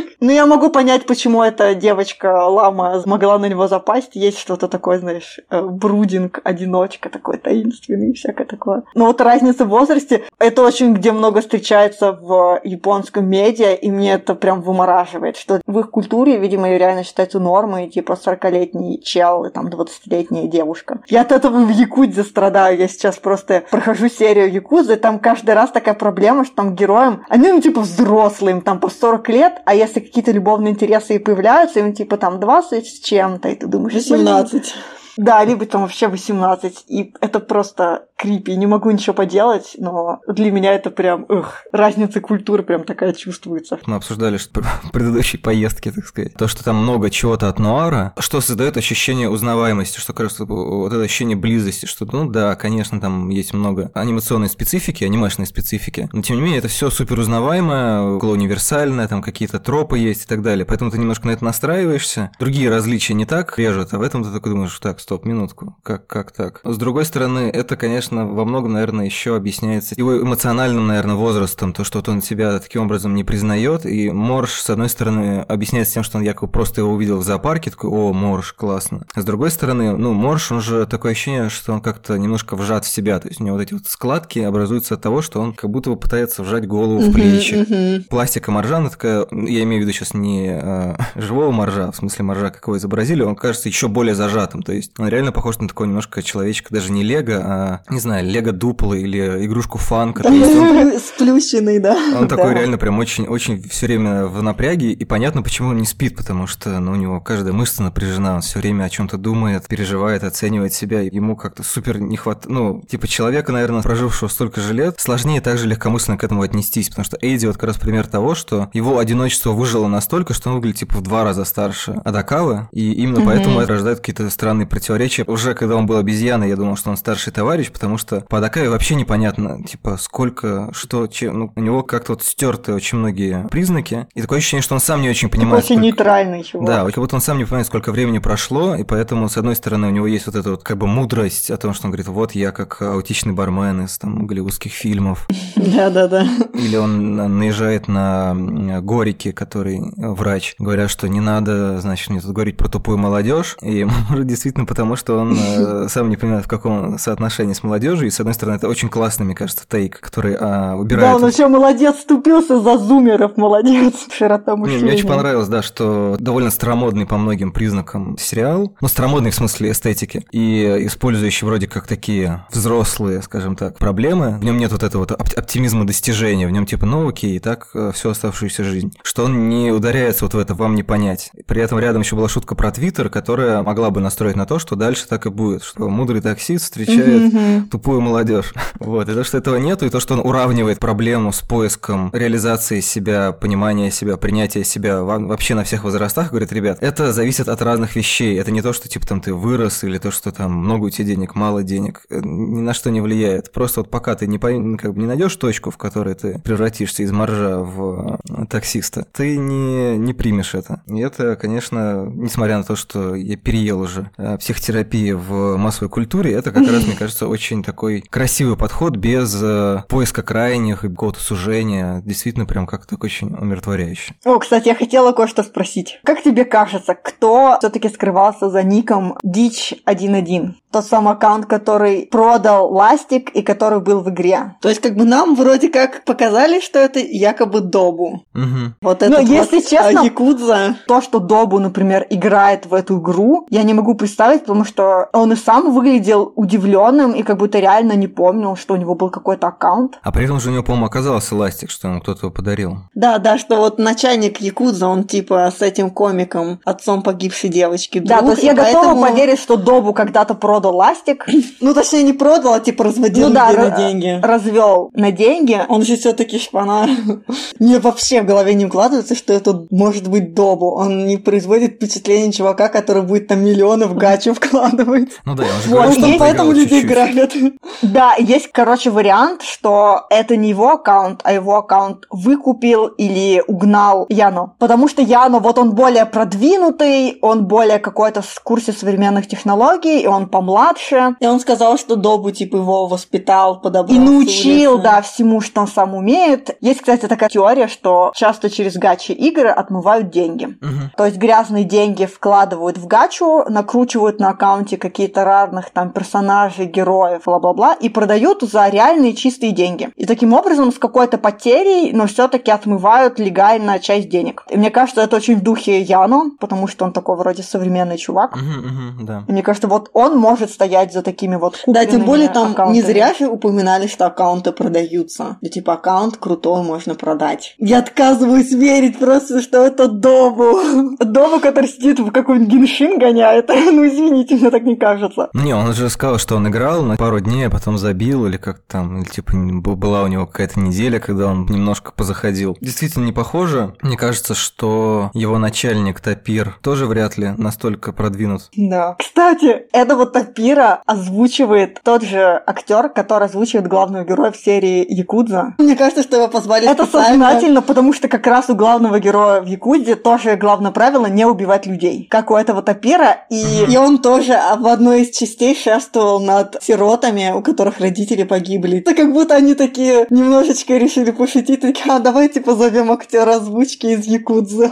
Speaker 5: Ну, я могу понять, почему эта девочка-лама смогла на него запасть. Есть что-то такое, знаешь, э, брудинг, одиночка такой таинственный и всякое такое. Но вот разница в возрасте, это очень где много встречается в японском медиа, и мне это прям вымораживает, что в их культуре, видимо, реально считается нормой, типа 40-летний чел и там 20-летняя девушка. Я от этого в Якудзе страдаю, я сейчас просто прохожу серию Якудзы, там каждый раз такая проблема, что там героям, они, ну, типа, взрослые, им там по 40 лет, а если какие-то любовные интересы и появляются, им, типа, там 20 с чем-то, и ты думаешь...
Speaker 6: 18.
Speaker 5: Да, либо там вообще 18. И это просто крипи, не могу ничего поделать, но для меня это прям, эх, разница культуры прям такая чувствуется.
Speaker 2: Мы обсуждали что предыдущей поездке, так сказать, то, что там много чего-то от нуара, что создает ощущение узнаваемости, что, кажется, вот это ощущение близости, что, ну да, конечно, там есть много анимационной специфики, анимешной специфики, но тем не менее это все супер узнаваемое, около универсальное, там какие-то тропы есть и так далее, поэтому ты немножко на это настраиваешься, другие различия не так режут, а в этом ты такой думаешь, так, стоп, минутку, как, как так? С другой стороны, это, конечно, конечно, во многом, наверное, еще объясняется его эмоциональным, наверное, возрастом, то, что вот он себя таким образом не признает. И Морж, с одной стороны, объясняется тем, что он якобы просто его увидел в зоопарке, такой, о, Морж, классно. А с другой стороны, ну, Морж, он же такое ощущение, что он как-то немножко вжат в себя. То есть у него вот эти вот складки образуются от того, что он как будто бы пытается вжать голову в плечи. Пластика моржа, она такая, я имею в виду сейчас не а, живого моржа, в смысле моржа, как его изобразили, он кажется еще более зажатым. То есть он реально похож на такого немножко человечка, даже не лего, а, не знаю, лего дупло или игрушку фанка.
Speaker 5: Сплющенный, да.
Speaker 2: Он такой реально прям очень, очень все время в напряге, и понятно, почему он не спит, потому что ну, у него каждая мышца напряжена, он все время о чем-то думает, переживает, оценивает себя, ему как-то супер не хватает, ну, типа человека, наверное, прожившего столько же лет, сложнее также легкомысленно к этому отнестись, потому что Эйди вот как раз пример того, что его одиночество выжило настолько, что он выглядит типа в два раза старше Адакавы, и именно поэтому это рождает какие-то странные противоречия. Уже когда он был обезьяной, я думал, что он старший товарищ, потому что по Адакаве вообще непонятно, типа, сколько, что, чем, ну, у него как-то вот стерты очень многие признаки, и такое ощущение, что он сам не очень понимает.
Speaker 5: Очень сколько... нейтральный чувак.
Speaker 2: Да, как будто он сам не понимает, сколько времени прошло, и поэтому, с одной стороны, у него есть вот эта вот как бы мудрость о том, что он говорит, вот я как аутичный бармен из там голливудских фильмов.
Speaker 5: Да-да-да.
Speaker 2: Или он наезжает на Горики, который врач, говоря, что не надо, значит, мне тут говорить про тупую молодежь, и может действительно потому, что он э, сам не понимает, в каком соотношении с молодежью, и с одной стороны, это очень классный, мне кажется, тейк, который а, убирает...
Speaker 5: Да, он еще молодец, вступился за зумеров, молодец, широта
Speaker 2: мышления. Мне, очень понравилось, да, что довольно старомодный по многим признакам сериал, ну, старомодный в смысле эстетики, и использующий вроде как такие взрослые, скажем так, проблемы. В нем нет вот этого вот оптимизма достижения, в нем типа, ну окей, так э, всю оставшуюся жизнь. Что он не ударяется вот в это, вам не понять. При этом рядом еще была шутка про Твиттер, которая могла бы настроить на то, что дальше так и будет, что мудрый таксист встречает тупую молодежь. Вот, и то, что этого нету, и то, что он уравнивает проблему с поиском реализации себя, понимания себя, принятия себя вообще на всех возрастах, говорит, ребят, это зависит от разных вещей. Это не то, что типа там ты вырос, или то, что там много у тебя денег, мало денег. Э, ни на что не влияет. Просто вот пока ты не, как бы не найдешь точку, в которой ты превратишься из моржа в э, таксиста, ты не, не примешь это. И это, конечно, несмотря на то, что я переел уже э, психотерапии в массовой культуре, это как раз, мне кажется, очень такой красивый подход без э, поиска крайних и какого-то сужения. Действительно, прям как то очень умиротворяющий.
Speaker 5: О, кстати, я хотела кое-что спросить. Как тебе кажется, кто все-таки скрывался за ником Дич11? Тот самый аккаунт, который продал ластик и который был в игре.
Speaker 6: То есть, как бы нам вроде как показали, что это якобы Добу.
Speaker 2: Угу.
Speaker 5: Вот это если вот, честно, Якудза. то, что Добу, например, играет в эту игру, я не могу представить, потому что он и сам выглядел удивленным и как будто реально не помнил, что у него был какой-то аккаунт.
Speaker 2: А при этом же у него, по-моему, оказался ластик, что ему кто-то его подарил.
Speaker 6: Да, да, что вот начальник Якудза, он типа с этим комиком, отцом погибшей девочки.
Speaker 5: Друг, да, то есть я поэтому... готова поверить, что Добу когда-то продал ластик.
Speaker 6: Ну, точнее, не продал, а типа разводил
Speaker 5: ну, да,
Speaker 6: на деньги.
Speaker 5: развел на деньги.
Speaker 6: Он же все-таки шпана. Мне вообще в голове не укладывается, что это может быть Добу. Он не производит впечатление чувака, который будет там миллионы в гачу вкладывать.
Speaker 2: Ну да, он же
Speaker 6: вот, говорит, что поэтому люди играют.
Speaker 5: Нет. Да, есть, короче, вариант, что это не его аккаунт, а его аккаунт выкупил или угнал Яну. Потому что Яну, вот он более продвинутый, он более какой-то в курсе современных технологий, и он помладше. И он сказал, что Добу, типа, его воспитал, подобрал. И научил, да, всему, что он сам умеет. Есть, кстати, такая теория, что часто через гачи игры отмывают деньги. Угу. То есть грязные деньги вкладывают в гачу, накручивают на аккаунте какие-то разных там персонажей, героев, бла-бла-бла, и продают за реальные чистые деньги. И таким образом с какой-то потерей, но все-таки отмывают легально часть денег. И мне кажется, это очень в духе Яну, потому что он такой вроде современный чувак.
Speaker 2: Угу, угу, да.
Speaker 5: И мне кажется, вот он может стоять за такими вот Да, тем более там аккаунтами. не зря же упоминали, что аккаунты продаются. И типа аккаунт крутой можно продать. Я отказываюсь верить просто, что это Добу. Добу, который сидит в каком-нибудь геншин гоняет. ну извините, мне так не кажется.
Speaker 2: Не, он же сказал, что он играл на пару дней, а потом забил, или как там, или типа была у него какая-то неделя, когда он немножко позаходил. Действительно не похоже. Мне кажется, что его начальник Тапир тоже вряд ли настолько продвинут.
Speaker 5: Да. Кстати, этого Тапира озвучивает тот же актер, который озвучивает главного героя в серии Якудза. Мне кажется, что его позвали Это специально. сознательно, потому что как раз у главного героя в Якудзе тоже главное правило не убивать людей. Как у этого Тапира. И, и он тоже в одной из частей шествовал над сиротами, у которых родители погибли. Это как будто они такие немножечко решили пошутить, такие, а давайте позовем актера озвучки из Якудзы.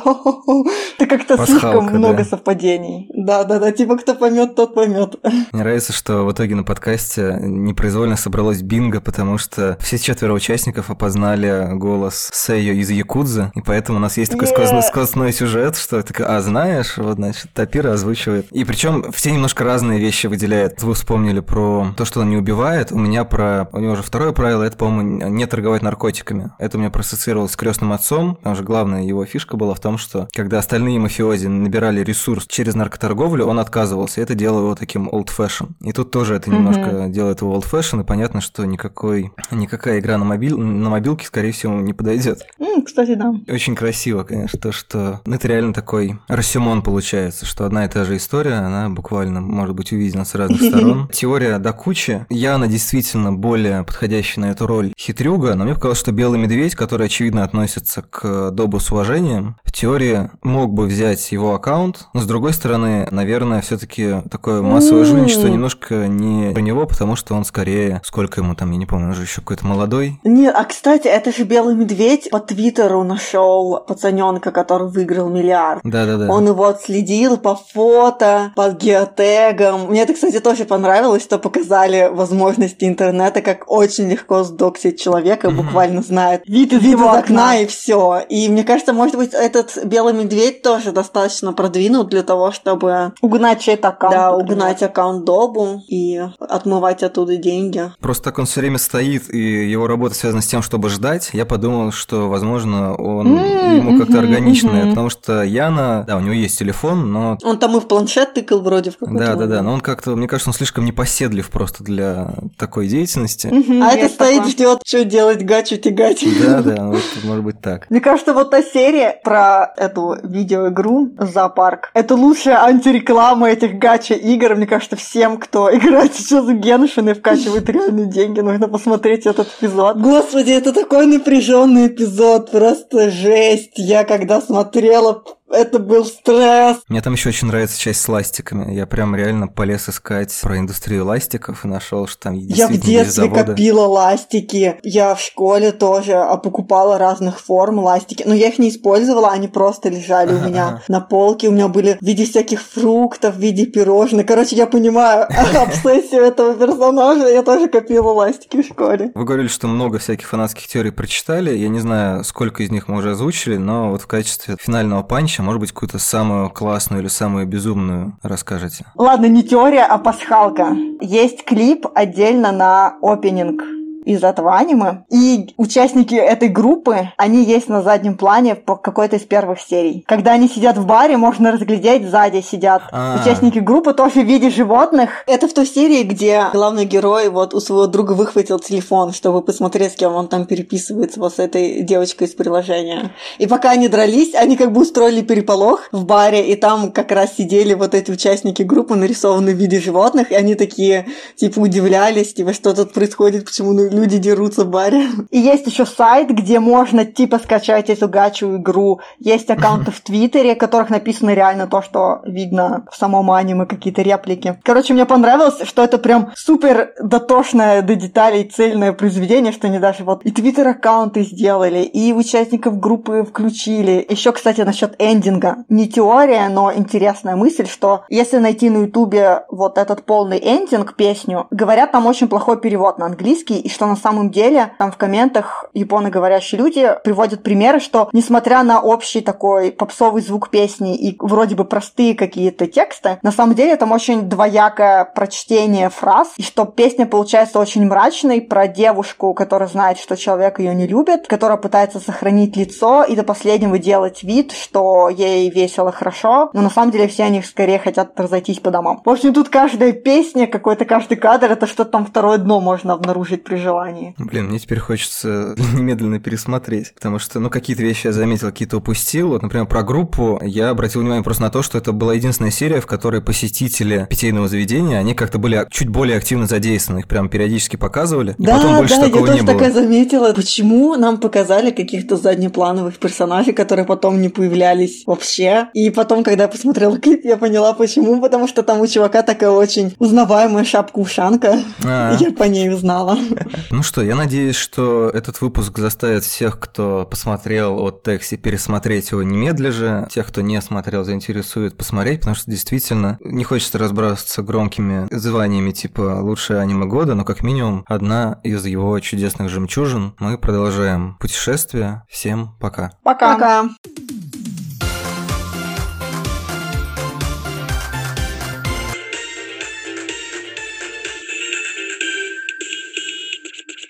Speaker 5: Это как-то слишком много совпадений. Да-да-да, типа кто поймет, тот поймет.
Speaker 2: Мне нравится, что в итоге на подкасте непроизвольно собралось бинго, потому что все четверо участников опознали голос Сэйо из Якудзы, и поэтому у нас есть такой сквозной, сквозной сюжет, что такой, а знаешь, вот значит Тапира озвучивает. И причем все немножко разные вещи выделяют. Вы вспомнили про то, что он не убивает. У меня про... У него уже второе правило, это, по-моему, не торговать наркотиками. Это у меня проассоциировалось с крестным отцом. Там же главная его фишка была в том, что когда остальные мафиози набирали ресурс через наркоторговлю, он отказывался. Это делало его таким old fashion. И тут тоже это немножко mm-hmm. делает его old fashion, и понятно, что никакой, никакая игра на, мобиль, на мобилке, скорее всего, не подойдет.
Speaker 5: Mm, кстати, да.
Speaker 2: Очень красиво, конечно, то, что ну, это реально такой рассюмон получается, что одна и та же история, она буквально может быть увидена с разных сторон. Теория до кучи. Яна действительно более подходящая на эту роль хитрюга, но мне показалось, что Белый Медведь, который, очевидно, относится к Добу с уважением, в теории мог бы взять его аккаунт, но с другой стороны, наверное, все таки такое массовое жульничество немножко не про него, потому что он скорее, сколько ему там, я не помню, он же еще какой-то молодой.
Speaker 5: Нет, а кстати, это же Белый Медведь по Твиттеру нашел пацаненка, который выиграл миллиард.
Speaker 2: Да-да-да.
Speaker 5: Он его отследил по фото, по геотегам. Мне это, кстати, тоже понравилось, что показали возможности интернета, как очень легко сдоксить человека, mm-hmm. буквально знает вид из вид его из окна, окна и все. И мне кажется, может быть, этот белый медведь тоже достаточно продвинут для того, чтобы угнать чей-то аккаунт. Да, например. угнать аккаунт Добу и отмывать оттуда деньги.
Speaker 2: Просто так он все время стоит, и его работа связана с тем, чтобы ждать. Я подумал, что, возможно, он mm-hmm, ему как-то mm-hmm, органично, mm-hmm. потому что Яна, да, у него есть телефон, но...
Speaker 5: Он там и в планшет тыкал вроде в
Speaker 2: Да, да, да, но он как-то, мне кажется, он слишком непоседлив просто для такой деятельности.
Speaker 5: А это стоит, ждет, что делать, гачу тягать.
Speaker 2: Да, да, вот, может быть так.
Speaker 5: Мне кажется, вот та серия про эту видеоигру «Зоопарк» — это лучшая антиреклама этих гача-игр. Мне кажется, всем, кто играет сейчас в Геншин и вкачивает реальные деньги, нужно посмотреть этот эпизод. Господи, это такой напряженный эпизод, просто жесть. Я когда смотрела, это был стресс.
Speaker 2: Мне там еще очень нравится часть с ластиками. Я прям реально полез искать про индустрию ластиков и нашел, что там
Speaker 5: Я в детстве копила ластики. Я в школе тоже а, покупала разных форм ластики. Но я их не использовала, они просто лежали у меня на полке. У меня были в виде всяких фруктов, в виде пирожных. Короче, я понимаю обсессию этого персонажа. Я тоже копила ластики в школе.
Speaker 2: Вы говорили, что много всяких фанатских теорий прочитали. Я не знаю, сколько из них мы уже озвучили, но вот в качестве финального панча а может быть, какую-то самую классную или самую безумную расскажете?
Speaker 5: Ладно, не теория, а пасхалка. Есть клип отдельно на опенинг из этого аниме. И участники этой группы, они есть на заднем плане по какой-то из первых серий. Когда они сидят в баре, можно разглядеть, сзади сидят А-а-а. участники группы тоже в виде животных. Это в той серии, где главный герой вот у своего друга выхватил телефон, чтобы посмотреть, с кем он там переписывается вот с этой девочкой из приложения. И пока они дрались, они как бы устроили переполох в баре, и там как раз сидели вот эти участники группы, нарисованные в виде животных, и они такие, типа, удивлялись, типа, что тут происходит, почему ну, люди дерутся в баре. И есть еще сайт, где можно, типа, скачать эту гачу игру. Есть аккаунты в Твиттере, в которых написано реально то, что видно в самом аниме, какие-то реплики. Короче, мне понравилось, что это прям супер дотошное до деталей цельное произведение, что они даже вот и Твиттер-аккаунты сделали, и участников группы включили. Еще, кстати, насчет эндинга. Не теория, но интересная мысль, что если найти на Ютубе вот этот полный эндинг, песню, говорят, там очень плохой перевод на английский, и что на самом деле там в комментах японоговорящие люди приводят примеры, что несмотря на общий такой попсовый звук песни и вроде бы простые какие-то тексты, на самом деле там очень двоякое прочтение фраз, и что песня получается очень мрачной про девушку, которая знает, что человек ее не любит, которая пытается сохранить лицо и до последнего делать вид, что ей весело хорошо, но на самом деле все они скорее хотят разойтись по домам. В общем, тут каждая песня, какой-то каждый кадр, это что-то там второе дно можно обнаружить при желании.
Speaker 2: Блин, мне теперь хочется немедленно пересмотреть, потому что, ну, какие-то вещи я заметил, какие-то упустил. Вот, например, про группу я обратил внимание просто на то, что это была единственная серия, в которой посетители питейного заведения, они как-то были чуть более активно задействованы, их прям периодически показывали,
Speaker 5: да,
Speaker 2: и потом больше
Speaker 5: да,
Speaker 2: такого
Speaker 5: я
Speaker 2: не
Speaker 5: тоже
Speaker 2: было.
Speaker 5: такая заметила, почему нам показали каких-то заднеплановых персонажей, которые потом не появлялись вообще. И потом, когда я посмотрела клип, я поняла, почему, потому что там у чувака такая очень узнаваемая шапка-ушанка. А. Я по ней узнала.
Speaker 2: Ну что, я надеюсь, что этот выпуск заставит всех, кто посмотрел от Текси, пересмотреть его немедля же. Тех, кто не смотрел, заинтересует посмотреть, потому что действительно не хочется разбрасываться громкими званиями типа «Лучшее аниме года», но как минимум одна из его чудесных жемчужин. Мы продолжаем путешествие. Всем пока.
Speaker 5: Пока. Пока.